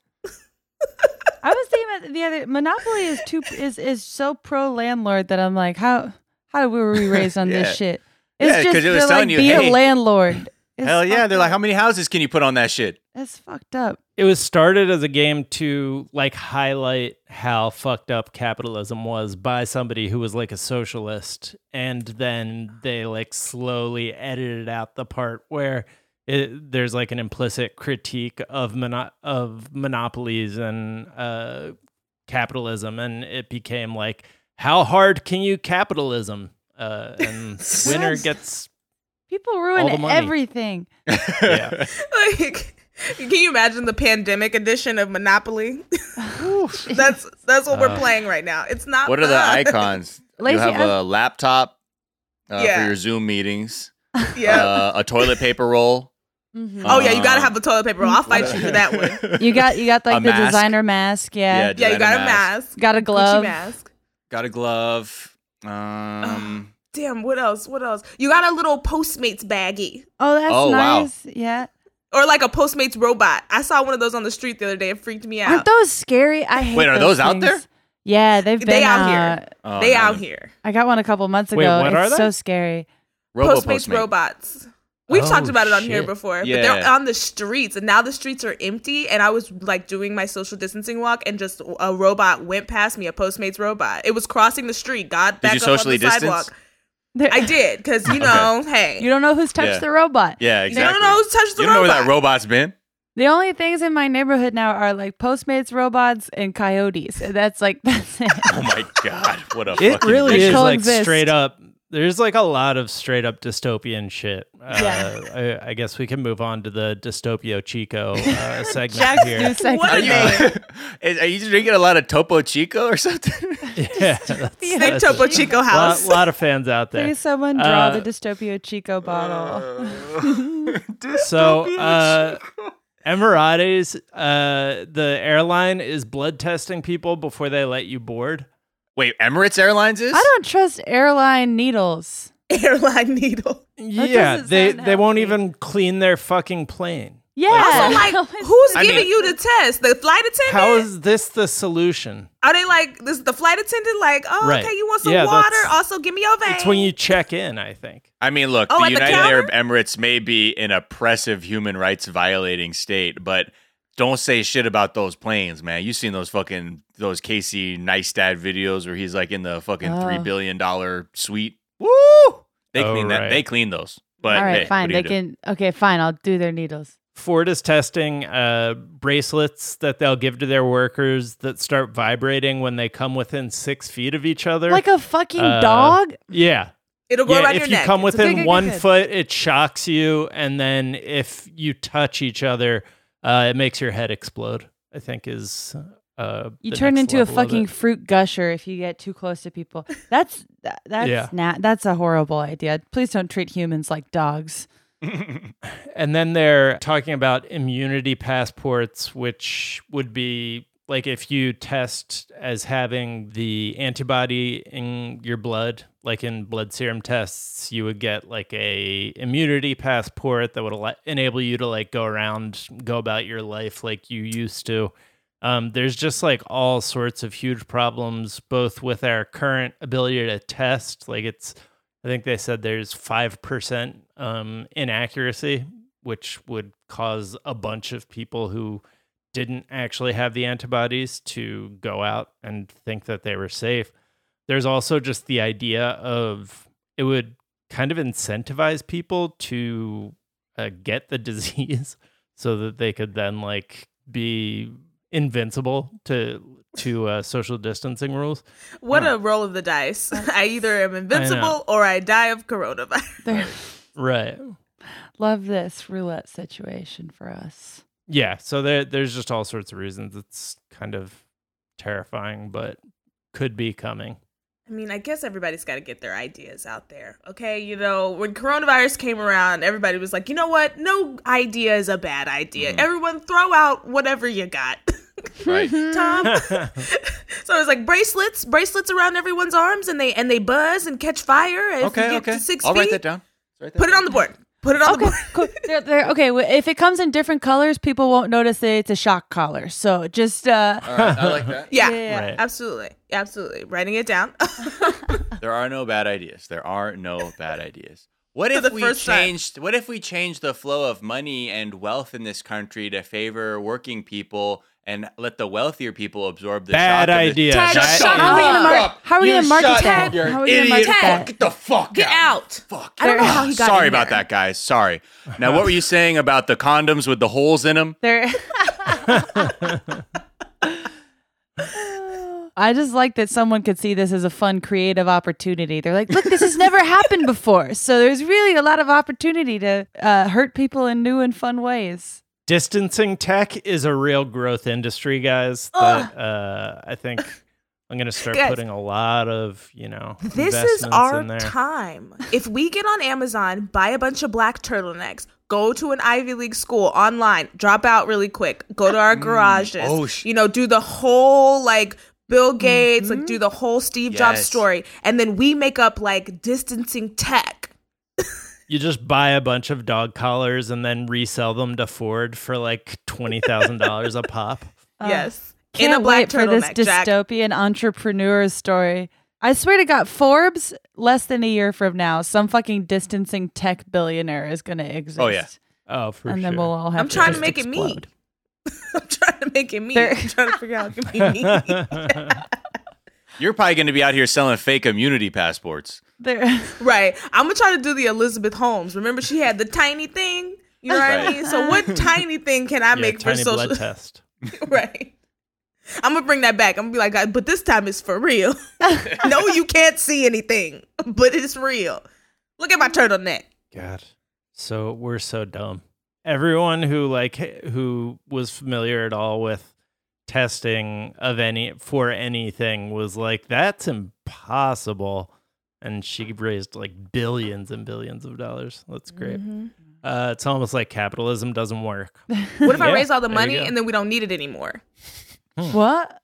I was thinking about the other Monopoly is too is is so pro landlord that I'm like, how how were we raised on Yeah. this shit? It's Yeah, 'cause just it was they're telling like you, be hey, a landlord. It's hell yeah they're like how many houses can you put on that shit It's fucked up. It was started as a game to like highlight how fucked up capitalism was by somebody who was like a socialist, and then they like slowly edited out the part where it, there's like an implicit critique of mono- of monopolies and uh, capitalism, and it became like how hard can you capitalism? Uh, and winner gets People ruin everything. yeah. like, can you imagine the pandemic edition of Monopoly? that's that's what we're Uh, playing right now. It's not. what are the fun. icons you Laci, have I've- a laptop uh, for your zoom meetings Yeah. uh, a toilet paper roll Mhm. oh yeah, you gotta uh, have the toilet paper. roll. I'll fight you for that one. You got you got like A the mask. designer mask, yeah. Yeah, Yeah, you designer got a mask. mask. Got a Gucci glove. mask. got a glove um Damn, what else? What else? You got a little Postmates baggie. Oh, that's Oh, wow. nice. Yeah. Or like a Postmates robot. I saw one of those on the street the other day. It freaked me out. Aren't those scary? I hate Wait, are those out there? Yeah, they've been They out uh, here. oh, they no. out here. I got one a couple months ago. Wait, what are it's they? so scary. Robo Postmates Postmate. robots. We've Oh, talked about it on here shit. before, but they're on the streets, and now the streets are empty. And I was like doing my social distancing walk, and just a robot went past me, a Postmates robot. It was crossing the street, got back you up on socially the distance? sidewalk. They're- I did, because you know, hey, You don't know who's touched Yeah. the robot. Yeah, they exactly. don't know who's touched the you don't know robot. where that robot's been. The only things in my neighborhood now are like Postmates robots and coyotes. That's like that's it. Oh my god, what a It fucking really They is like coexist. straight up. There's like a lot of straight up dystopian shit. Uh, Yeah. I, I guess we can move on to the dystopio Chico uh, segment Jack's here. new segment. What Are you, name. is- are you drinking a lot of Topo Chico or something? yeah, that's, Big that's Topo a Chico lot, house. lot of fans out there. Please someone draw Uh, the Dystopia Chico bottle. So, uh, Emirates, uh, the airline is blood testing people before they let you board. Wait, Emirates Airlines is? I don't trust airline needles. Airline needle. yeah, doesn't they sound they won't healthy. even clean their fucking plane. Yeah. Also, like, who's I giving mean- you the test? The flight attendant? How is this the solution? Are they like this? The flight attendant, like, oh, Right. okay, you want some Yeah, water? that's- Also, give me your vein. It's when you check in, I think. I mean, look, Oh, the at the United counter? Arab Emirates may be an oppressive human rights violating state, but don't say shit about those planes, man. You seen those fucking those Casey Neistat videos where he's like in the fucking three Oh. billion dollar suite? Woo! They Oh, clean that. They clean those. But All right, hey, fine. They do? can. Okay, fine. I'll do their needles. Ford is testing uh, bracelets that they'll give to their workers that start vibrating when they come within six feet of each other. Like a fucking Uh, dog. yeah, It'll go yeah, around if your you neck. come It's a within good, good, one good. foot, it shocks you, and then if you touch each other, uh, it makes your head explode. I think is uh, You turn into a fucking fruit gusher if you get too close to people. That's that, that's Yeah. na- that's a horrible idea. Please don't treat humans like dogs. And then they're talking about immunity passports, which would be like if you test as having the antibody in your blood, like in blood serum tests, you would get like a immunity passport that would al- enable you to like go around, go about your life like you used to. Um, there's just like all sorts of huge problems, both with our current ability to test. Like it's, I think they said there's five percent um, inaccuracy, which would cause a bunch of people who didn't actually have the antibodies to go out and think that they were safe. There's also just the idea of it would kind of incentivize people to uh, get the disease so that they could then like be invincible to to uh, social distancing rules. What a roll of the dice. I either am invincible or I die of coronavirus. There- Right. Love this roulette situation for us. Yeah, so there there's just all sorts of reasons it's kind of terrifying, but could be coming. I mean, I guess everybody's got to get their ideas out there. Okay. You know, when coronavirus came around, everybody was like, you know what? No idea is a bad idea. Mm-hmm. Everyone throw out whatever you got. right. Tom. so it's like bracelets, bracelets around everyone's arms, and they and they buzz and catch fire. If Okay, okay. to 6 I'll feet, write that down. Write that Put it on the board. Put it on the Okay, board. cool. They're, they're, okay, if it comes in different colors, people won't notice that it's a shock collar. So just uh, All right, I like that. Yeah, Yeah. Right. absolutely, absolutely. Writing it down. There are no bad ideas. There are no bad ideas. What if we first time. changed? What if we changed the flow of money and wealth in this country to favor working people and let the wealthier people absorb the Bad shock of the- idea. Ted, That shut is- How are we gonna mar- up. how are we You gonna market shut that? up, you How are we gonna idiot. market Fuck, that? Get the fuck Get out. Fuck. I don't know how he got Sorry in about there. that, guys. Sorry. Now, what were you saying about the condoms with the holes in them? They're I just like that someone could see this as a fun creative opportunity. They're like, look, this has never happened before. So there's really a lot of opportunity to uh, hurt people in new and fun ways. Distancing tech is a real growth industry, guys. That uh, I think I'm going to start Guys. putting a lot of, you know, This is our in there. time. If we get on Amazon, buy a bunch of black turtlenecks, go to an Ivy League school online, drop out really quick, go to our garages, Oh, sh- you know, do the whole like Bill Gates, like do the whole Steve Jobs story, and then we make up like distancing tech. You just buy a bunch of dog collars and then resell them to Ford for like twenty thousand dollars a pop. Uh, yes. Can't In a black wait for this turtleneck, Jack. dystopian entrepreneur story. I swear to God, Forbes, less than a year from now, some fucking distancing tech billionaire is going to exist. Oh, yeah. Oh, for sure. and sure. then we'll all have I'm trying to just make it me. I'm trying to make it me. There- I'm trying to figure out how to make it me. You're probably going to be out here selling fake immunity passports. There- Right. I'm gonna try to do the Elizabeth Holmes. Remember, she had the tiny thing. You know what I Right. mean? So, what tiny thing can I Yeah, make for social? blood test. right. I'm gonna bring that back. I'm gonna be like, "Uh, but this time it's for real. no, you can't see anything, but it's real. Look at my turtleneck. God, so we're so dumb. Everyone who like who was familiar at all with testing of any for anything was like, "That's impossible," and she raised like billions and billions of dollars. That's great. Uh, it's almost like capitalism doesn't work. What if I raise all the money and then we don't need it anymore? what?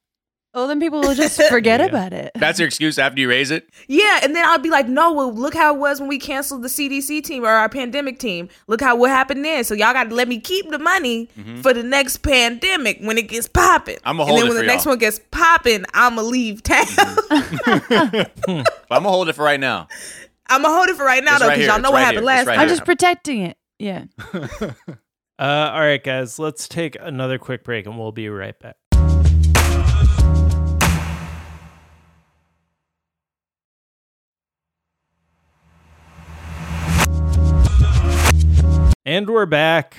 Oh, then people will just forget There you go. about it. That's your excuse after you raise it? Yeah, and then I'll be like, no, well, look how it was when we canceled the CDC team or our pandemic team. Look how what happened then. So y'all got to let me keep the money for the next pandemic when it gets popping. I'ma and hold then it when for the next y'all. one gets popping, I'ma leave town. But I'm going to hold it for right now. I'ma hold it for right now It's though, because here. y'all know It's what right happened here. last right time. I'm just protecting it. Yeah. Uh, all right, guys, let's take another quick break, and we'll be right back. And we're back.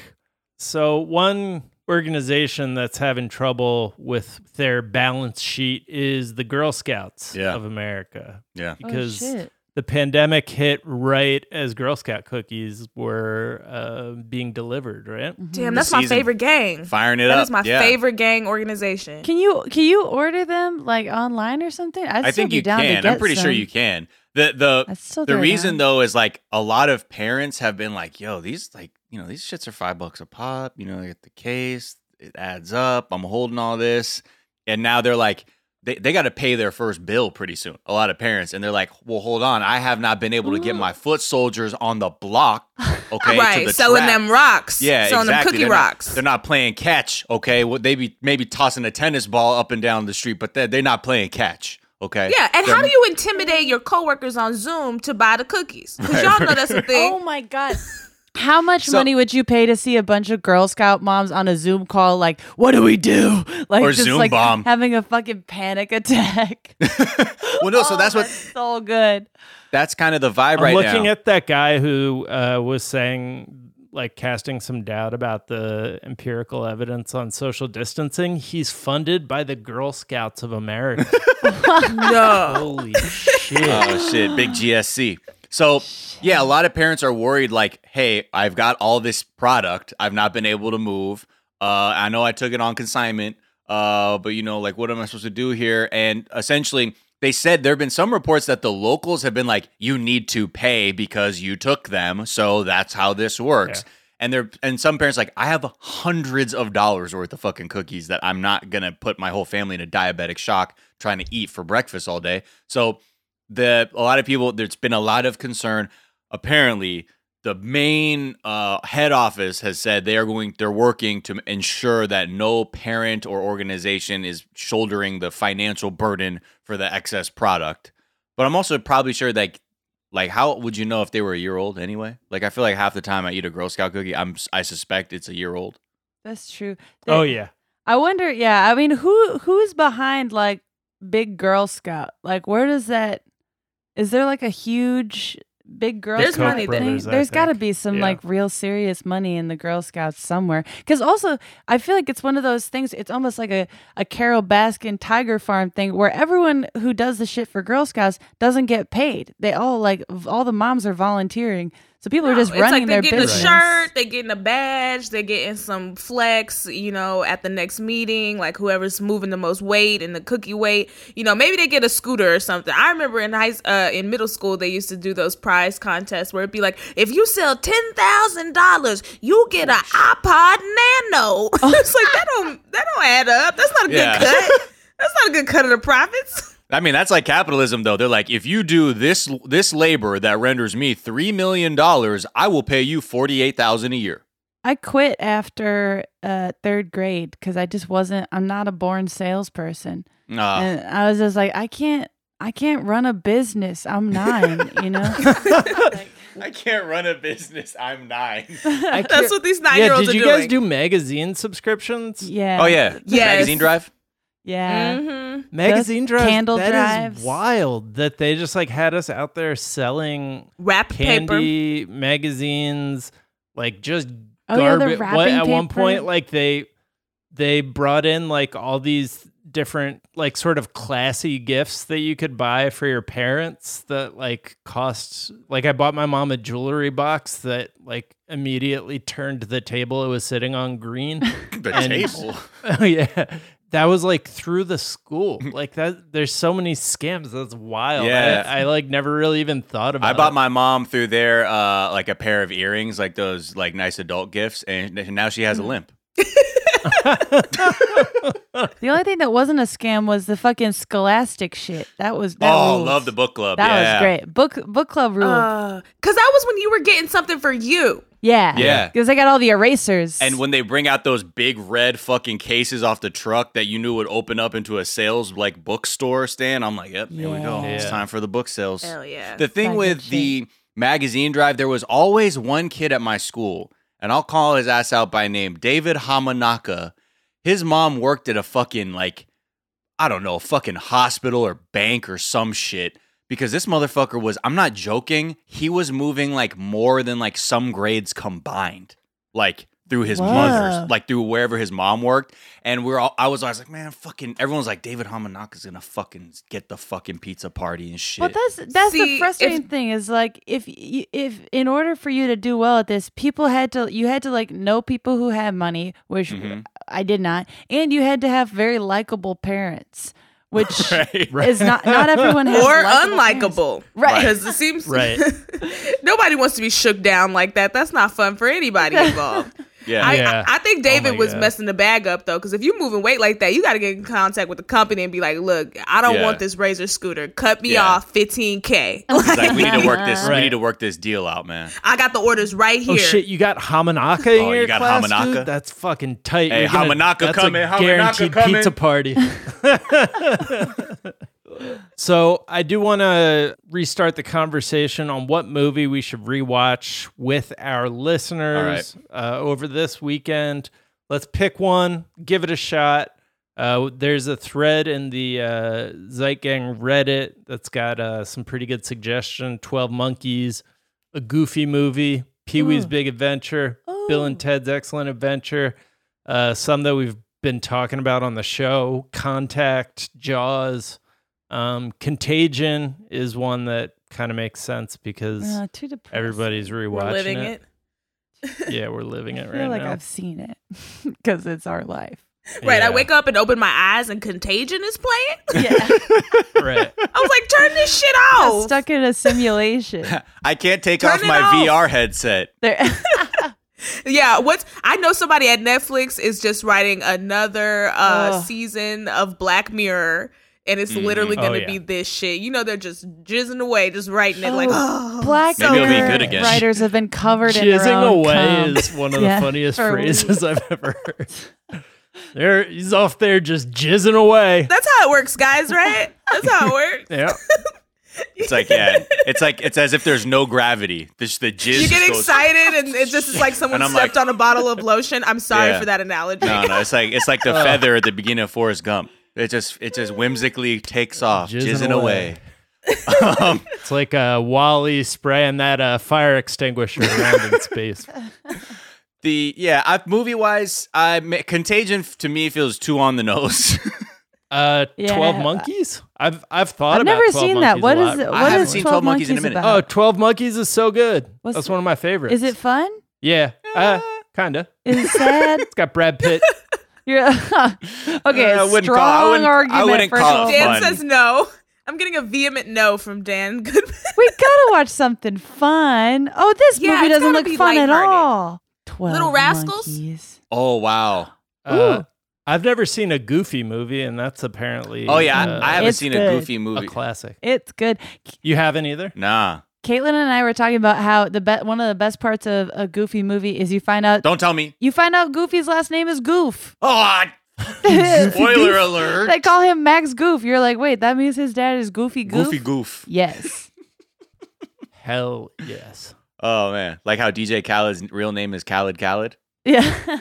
So, one organization that's having trouble with their balance sheet is the Girl Scouts Yeah. of America Yeah. because oh, the pandemic hit right as Girl Scout cookies were uh, being delivered, right? Damn, that's my season. favorite gang. Firing it That up. is my yeah. favorite gang organization. Can you can you order them like online or something? I'd I think you down can. I'm pretty sure you can. The the the reason down. though is like a lot of parents have been like, "Yo, these like you know these shits are five bucks a pop. You know, they get the case, it adds up. I'm holding all this, and now they're like." They, they got to pay their first bill pretty soon. A lot of parents, and they're like, "Well, hold on, I have not been able to get my foot soldiers on the block, okay, to right, the selling track. them rocks. Yeah, selling exactly. them cookie they're rocks. Not, they're not playing catch. Okay, well, they be maybe tossing a tennis ball up and down the street, but they're, they're not playing catch. Okay. yeah, and They're- how do you intimidate your coworkers on Zoom to buy the cookies? Because y'all know that's a thing. Oh my god. How much So- money would you pay to see a bunch of Girl Scout moms on a Zoom call? Like, what do we do? Like, Or just Zoom like bomb. having a fucking panic attack. well, no. So Oh, that's what so good. that's kind of the vibe I'm right looking now. at that guy who uh, was saying, like, casting some doubt about the empirical evidence on social distancing. He's funded by the Girl Scouts of America. no. Holy shit! oh shit, big GSC. So yeah, a lot of parents are worried. Like, hey, I've got all this product. I've not been able to move. Uh, I know I took it on consignment. Uh, but you know, like, what am I supposed to do here? And essentially, they said there have been some reports that the locals have been like, you need to pay because you took them. So that's how this works. And there and some parents like, I have hundreds of dollars worth of fucking cookies that I'm not gonna put my whole family in a diabetic shock trying to eat for breakfast all day. So the a lot of people there's been a lot of concern. Apparently, the main uh, head office has said they are going they're working to ensure that no parent or organization is shouldering the financial burden for the excess product. But I'm also probably sure like like how would you know if they were a year old anyway? Like I feel like half the time I eat a Girl Scout cookie, I'm I suspect it's a year old. That's true. oh yeah, I wonder. Yeah, I mean, who who's behind like big Girl Scout? Like, where does that? Is there like a huge big Girl There's Scout money there. Brothers, I There's got to think. be some Yeah. like real serious money in the Girl Scouts somewhere. Because also, I feel like it's one of those things. It's almost like a a Carole Baskin Tiger Farm thing where everyone who does the shit for Girl Scouts doesn't get paid. They all like v- all the moms are volunteering. So people are just it's running like their they're getting business. a shirt, they're getting a badge, they're getting some flex, you know, at the next meeting, like whoever's moving the most weight and the cookie weight, you know, maybe they get a scooter or something. I remember in high uh, in middle school they used to do those prize contests where it'd be like, if you sell ten thousand dollars, you get an iPod Nano. it's like that don't that don't add up. That's not a good cut. That's not a good cut of the profits. I mean, that's like capitalism, though. They're like, if you do this this labor that renders me three million dollars, I will pay you forty eight thousand a year. I quit after uh, third grade because I just wasn't. I'm not a born salesperson, Uh, and I was just like, I can't. I can't run a business. I'm nine. you know. I can't run a business. I'm nine. I That's what these nine yeah, year olds did are you guys do magazine subscriptions? Yeah. oh yeah, Yes. magazine drive. Yeah. Mm-hmm. Magazine Those drives. candle that is drives. wild that they just like had us out there selling Wrap paper. candy magazines, like just Oh, yeah, the garbage. wrapping at one point, like they they brought in like all these different like sort of classy gifts that you could buy for your parents that like cost like I bought my mom a jewelry box that like immediately turned the table it was sitting on green. The And- table. Oh yeah. That was like through the school. Like that there's so many scams. That's wild. Yeah. I, I like never really even thought about I bought it. my mom through there uh, like a pair of earrings, like those like nice adult gifts, and now she has a limp. The only thing that wasn't a scam was the fucking Scholastic shit. That was. That oh, rules. love the book club. That yeah. was great. Book book club rule. Uh, cause that was when you were getting something for you. Yeah. yeah. Because I got all the erasers. And when they bring out those big red fucking cases off the truck that you knew would open up into a sales like bookstore stand, I'm like, yep, here we go. It's time for the book sales. Hell yeah. The thing That with the magazine drive, there was always one kid at my school, and I'll call his ass out by name, David Hamanaka. His mom worked at a fucking like, I don't know, fucking hospital or bank or some shit. Because this motherfucker was, I'm not joking, he was moving like more than like some grades combined. Like through his Whoa. mother's, like through wherever his mom worked. And we're all, I was always like, man, fucking, everyone's like, David Hamanaka's gonna fucking get the fucking pizza party and shit. Well, that's that's See, the if- frustrating thing is like if y- if in order for you to do well at this, people had to you had to like know people who had money, which Mhm. I did not, and you had to have very likable parents, which right. is not not everyone has or likable parents. unlikable. Right. Because it seems Right. nobody wants to be shook down like that. That's not fun for anybody involved. Yeah. I, Yeah. I, I think oh David my was God. messing the bag up though, because if you're moving weight like that, you got to get in contact with the company and be like, "Look, I don't Yeah. want this razor scooter. Cut me Yeah. off 15k. It's like we need to work this. We need to work this deal out, man. I got the orders right oh, here. Oh shit! You got Hamanaka oh, in Oh, your you got class, Hamanaka? dude? That's fucking tight. Hey, You're gonna- Hamanaka that's coming, A Hamanaka guaranteed coming. pizza party. so I do want to restart the conversation on what movie we should rewatch with our listeners uh, over this weekend. Let's pick one, give it a shot. Uh, there's a thread in the uh, Zeitgang Reddit that's got uh, some pretty good suggestion. Twelve Monkeys, a goofy movie, Pee Wee's Ooh. Big Adventure, Bill and Ted's Excellent Adventure, uh, some that we've been talking about on the show, Contact, Jaws, um, Contagion is one that kind of makes sense because Uh, too depressing. everybody's rewatching We're living it. it. Yeah, we're living I it feel right like now. I've seen it because it's our life. Right. I wake up and open my eyes and Contagion is playing. Yeah, right. I was like, turn this shit I'm off. stuck in a simulation. I can't take Turn off my off. VR headset. There, Yeah, what's I know somebody at Netflix is just writing another uh Ugh. season of Black Mirror and it's mm-hmm. literally Oh, gonna yeah. be this shit. You know they're just jizzing away, just writing it like Oh, Black Maybe it'll be good again. writers have been covered in their Jizzing away cum. is one of Yeah, the funniest for phrases I've ever heard. There, he's off there just jizzing away. That's how it works, guys, right? That's how it works. Yeah. It's like yeah, it's like it's as if there's no gravity. This the jizz. You get just goes- excited and it just is like someone stepped like- on a bottle of lotion. I'm sorry Yeah. for that analogy. No, no, it's like it's like the Oh. feather at the beginning of Forrest Gump. It just it just whimsically takes off, Jizzing jizzing, away. away. um, It's like a WALL-E spraying that uh, fire extinguisher around in space. the yeah, I, movie wise, I ma- Contagion to me feels too on the nose. Uh, Yeah. Twelve Monkeys. I've I've thought I've about. never 12 seen that. Monkeys What a is lot it? I haven't is seen 12 12 Monkeys in a Monkeys minute. Oh, 12 Monkeys is so good. What's- That's one of my favorites. Is it fun? Yeah. Uh, kinda. Is it sad? It's got Brad Pitt. You're okay. I wouldn't strong call- I wouldn't- I argument wouldn't for call it Dan fun. says no. I'm getting a vehement no from Dan Goodman. We gotta watch something fun. Oh, this Yeah, movie doesn't look fun at all. Twelve Little Rascals? Monkeys. oh wow. Uh, I've never seen a Goofy movie, and that's apparently. Oh yeah, uh, I, I haven't seen good. a goofy a movie. classic. It's good. You haven't either. Nah, Caitlin and I were talking about how the be- one of the best parts of a Goofy movie is you find out don't tell me. you find out Goofy's last name is Goof. Oh, Spoiler spoiler alert. They call him Max Goof. You're like, wait, that means his dad is Goofy Goof. Goofy goof. Yes. Hell yes. Oh man, like how DJ Khaled's real name is Khaled Khaled. Yeah.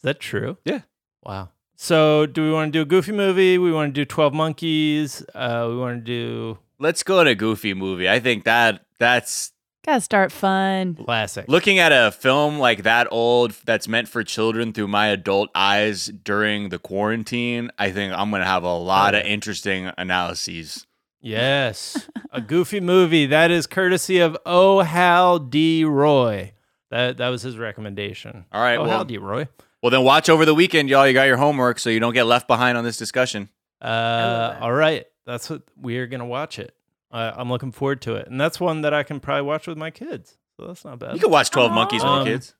Is that true? Yeah. Wow. So, do we want to do a Goofy movie? We want to do Twelve Monkeys. Uh, we want to do Let's go to a Goofy movie. I think that that's Gotta start fun. classic. looking at a film like that old that's meant for children through my adult eyes during the quarantine. I think I'm gonna have a lot of interesting analyses. Yes, a Goofy movie that is courtesy of Oh Hal D. Roy. That that was his recommendation. All right, Oh well- Hal D. Roy. Well, then watch over the weekend, y'all. You got your homework, so you don't get left behind on this discussion. Uh, all right, that's what we are gonna watch it. Uh, I'm looking forward to it, and that's one that I can probably watch with my kids. So that's not bad. You can watch Twelve Monkeys with Um, your kids.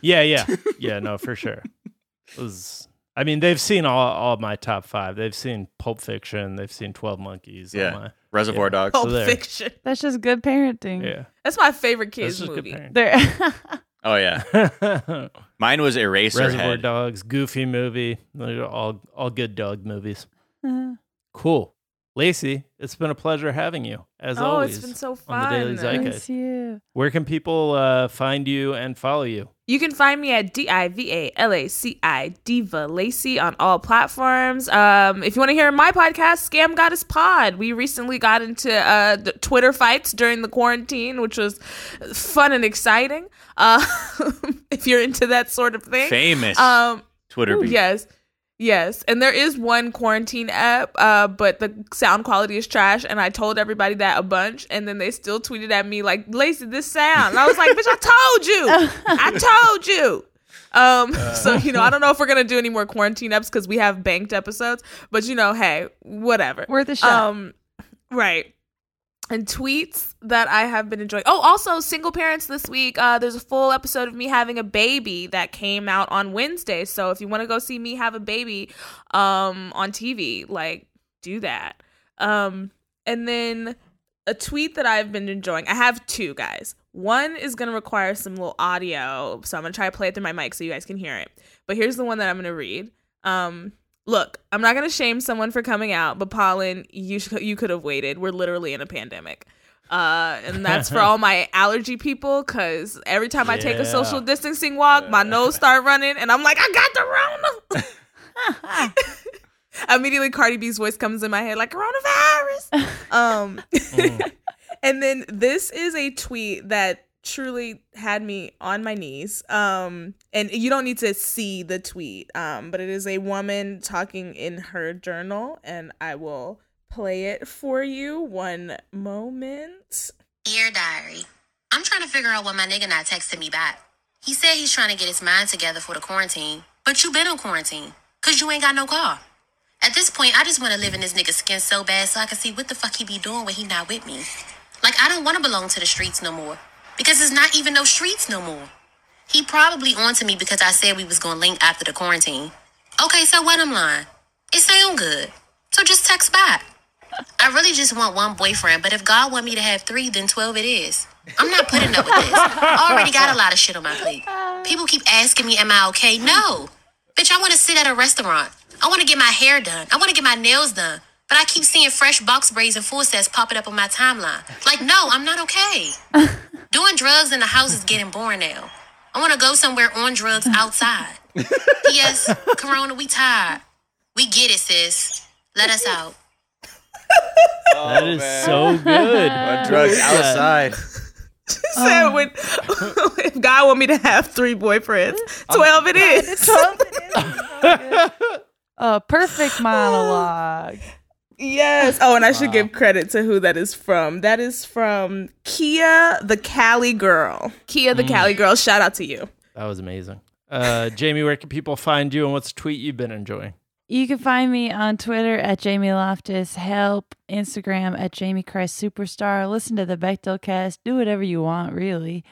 Yeah, yeah, yeah. No, for sure. It was. I mean, they've seen all all of my top five. They've seen Pulp Fiction. They've seen Twelve Monkeys. Yeah. my- Reservoir yeah. Dogs. Pulp there. Fiction. That's just good parenting. yeah. That's my favorite That's kids just movie. parenting. There. Oh yeah, mine was Eraser. Reservoir Eraserhead. Dogs, Goofy movie. They're all all good dog movies. Uh, Cool. Laci, it's been a pleasure having you as oh, always. it's been so fun. on the Daily fun. Zeitgeist. miss you. Where can people uh, find you and follow you? You can find me at D I V A L A C I Diva Laci on all platforms. Um, if you want to hear my podcast, Scam Goddess Pod, we recently got into uh, the Twitter fights during the quarantine, which was fun and exciting. Uh, if you're into that sort of thing, Famous um, Twitter beat. Yes. Yes. And there is one quarantine app, uh, but the sound quality is trash. And I told everybody that a bunch. And then they still tweeted at me, like, Laci, this sound. And I was like, bitch, I told you. I told you. Um, so you know, I don't know if we're gonna do any more quarantine eps because we have banked episodes, but you know, hey, whatever. Worth a shot. Um, right. And tweets that I have been enjoying. Oh, also single parents this week. Uh, there's a full episode of me having a baby that came out on Wednesday. So if you want to go see me have a baby, um, on TV, like do that. Um, and then a tweet that I've been enjoying. I have two guys. One is gonna require some little audio, so I'm gonna try to play it through my mic so you guys can hear it. But here's the one that I'm gonna read. Um, look, I'm not gonna shame someone for coming out, but Pollen, you sh- you could have waited. We're literally in a pandemic. Uh, and that's for all my allergy people, cause every time I take a social distancing walk, my nose start running, and I'm like, I got the Rona. Immediately, Cardi B's voice comes in my head like coronavirus. um, and then this is a tweet that truly had me on my knees. Um, and you don't need to see the tweet, um, but it is a woman talking in her journal, and I will play it for you. One moment. Dear Diary, I'm trying to figure out why my nigga not texting me back. He said he's trying to get his mind together for the quarantine, but you been on quarantine, cause you ain't got no car. At this point, I just want to live in this nigga's skin so bad so I can see what the fuck he be doing when he not with me. Like, I don't want to belong to the streets no more, because it's not even no streets no more. He probably onto me because I said we was gonna link after the quarantine. Okay, so what I'm lying? It sound good. So just text back. I really just want one boyfriend, but if God want me to have three, then 12 it is. I'm not putting up with this. I already got a lot of shit on my plate. People keep asking me, am I okay? No. Bitch, I want to sit at a restaurant. I want to get my hair done. I want to get my nails done. But I keep seeing fresh box braids and full sets popping up on my timeline. Like, no, I'm not okay. Doing drugs in the house is getting boring now. I want to go somewhere on drugs outside. P.S. Corona, we tired. We get it, sis. Let us out. That oh, is so good. On drugs outside. said when if God want me to have three boyfriends, twelve it is. Oh, A perfect monologue. Yes. Oh, and I should give credit to who that is from. That is from Kia the Cali girl. Kia the Cali girl. Shout out to you. That was amazing. Uh, Jamie, where can people find you and what's a tweet you've been enjoying? You can find me on Twitter at Jamie Loftus, help, Instagram at Jamie Christ Superstar. Listen to the Bechdel cast. Do whatever you want, really.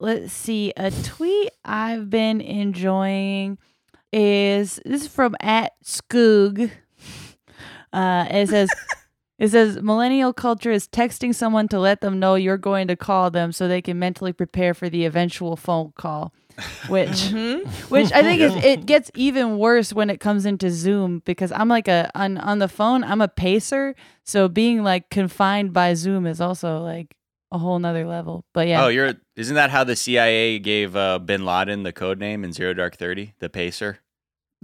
Let's see. A tweet I've been enjoying is this is from at Skoog. Uh, it says it says millennial culture is texting someone to let them know you're going to call them so they can mentally prepare for the eventual phone call. Which which I think is it gets even worse when it comes into Zoom because I'm like a on on the phone I'm a pacer so being like confined by Zoom is also like a whole nother level. But yeah, Oh, you're isn't that how the CIA gave uh, Bin Laden the code name in Zero Dark Thirty, the pacer?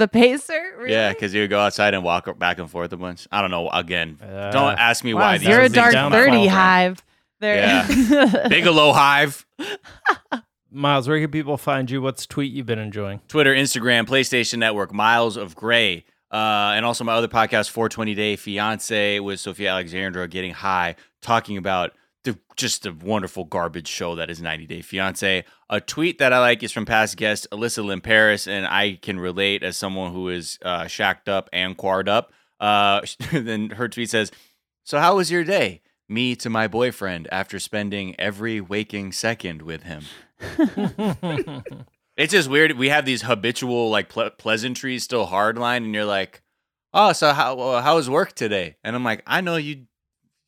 The pacer. Really? Yeah, because you would go outside and walk back and forth a bunch. I don't know. Again, Uh, don't ask me wow, why. You're a dark don't thirty fall. hive. There. Yeah. Bigelow Hive. Miles, where can people find you? What's tweet you've been enjoying? Twitter, Instagram, PlayStation Network, Miles of Gray, uh, and also my other podcast, 420 Day Fiance, with Sophia Alexandra, getting high, talking about the just a wonderful garbage show that is 90 Day Fiance. A tweet that I like is from past guest Alyssa Lynn Paris, and I can relate as someone who is uh, shacked up and quarred up. Uh, then her tweet says, "So how was your day?" Me to my boyfriend after spending every waking second with him. It's just weird. We have these habitual like ple- pleasantries still hardline, and you're like, "Oh, so how uh, how was work today?" And I'm like, "I know you,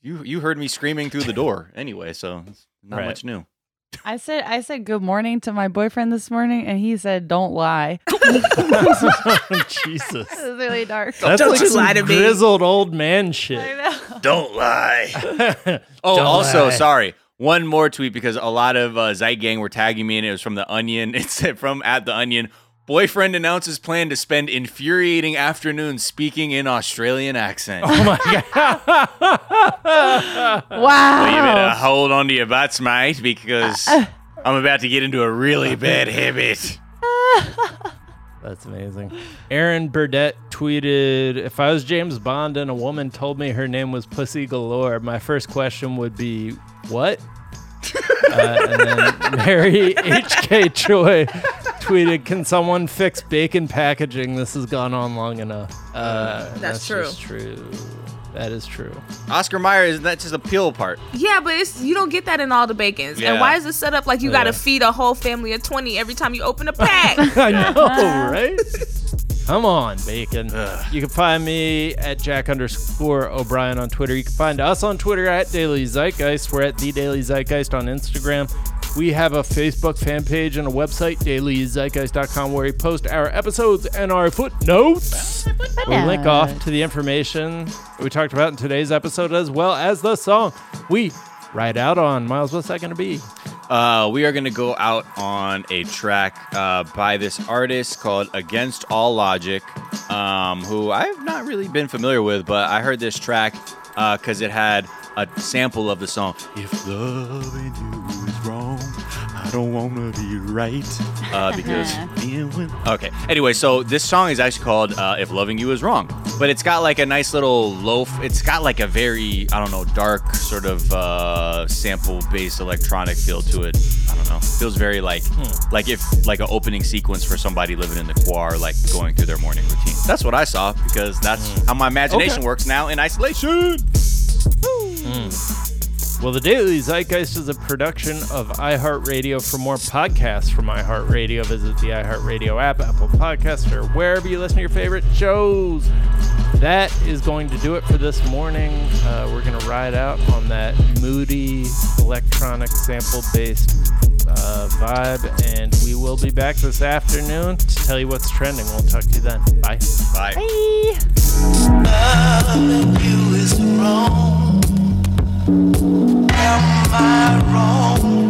you you heard me screaming through the door anyway, so it's not Right. much new." I said I said good morning to my boyfriend this morning and he said don't lie. Jesus. This is really dark. That's Don't like you some lie to me. grizzled old man shit. I know. Don't lie. oh, Don't also, lie. sorry. one more tweet because a lot of uh, Zeit Gang were tagging me, and it was from the Onion. It said from at the Onion. Boyfriend announces plan to spend infuriating afternoons speaking in Australian accent. Oh my god! Wow. Well, you better hold on to your butts, mate, because uh, uh. I'm about to get into a really bad habit. That's amazing. Aaron Burdett tweeted, "If I was James Bond and a woman told me her name was Pussy Galore, my first question would be, what?" Uh, and then Mary H.K. Choi tweeted, "Can someone fix bacon packaging? This has gone on long enough." Uh, and That's just true. That is true. Oscar Mayer, isn't that just a peel part? Yeah, but it's you don't get that in all the bacons. Yeah. And why is it set up like you got to feed a whole family of twenty every time you open a pack? I know, right? Come on, bacon. You can find me at Jack underscore O'Brien on Twitter. You can find us on Twitter at Daily Zeitgeist. We're at The Daily Zeitgeist on Instagram. We have a Facebook fan page and a website, dailyzeitgeist.com, where we post our episodes and our footnotes. We link off to the information we talked about in today's episode, as well as the song we ride out on. Miles, what's that going to be? Uh, we are going to go out on a track uh, by this artist called Against All Logic, um, who I've not really been familiar with, but I heard this track because it had a sample of the song. If loving you is wrong, I don't want to be right. Uh, because okay. Anyway, so this song is actually called uh, "If Loving You Is Wrong," but it's got like a nice little loaf. It's got like a very I don't know dark sort of uh, sample-based electronic feel to it. I don't know. Feels very like like if like an opening sequence for somebody living in the quar, like going through their morning routine. That's what I saw because that's how my imagination Okay. works now in isolation. Well, the Daily Zeitgeist is a production of iHeartRadio. For more podcasts from iHeartRadio, visit the iHeartRadio app, Apple Podcasts, or wherever you listen to your favorite shows. That is going to do it for this morning. Uh, we're going to ride out on that moody electronic sample based uh, vibe, and we will be back this afternoon to tell you what's trending. We'll talk to you then. Bye. Bye. Loving you is wrong am I wrong?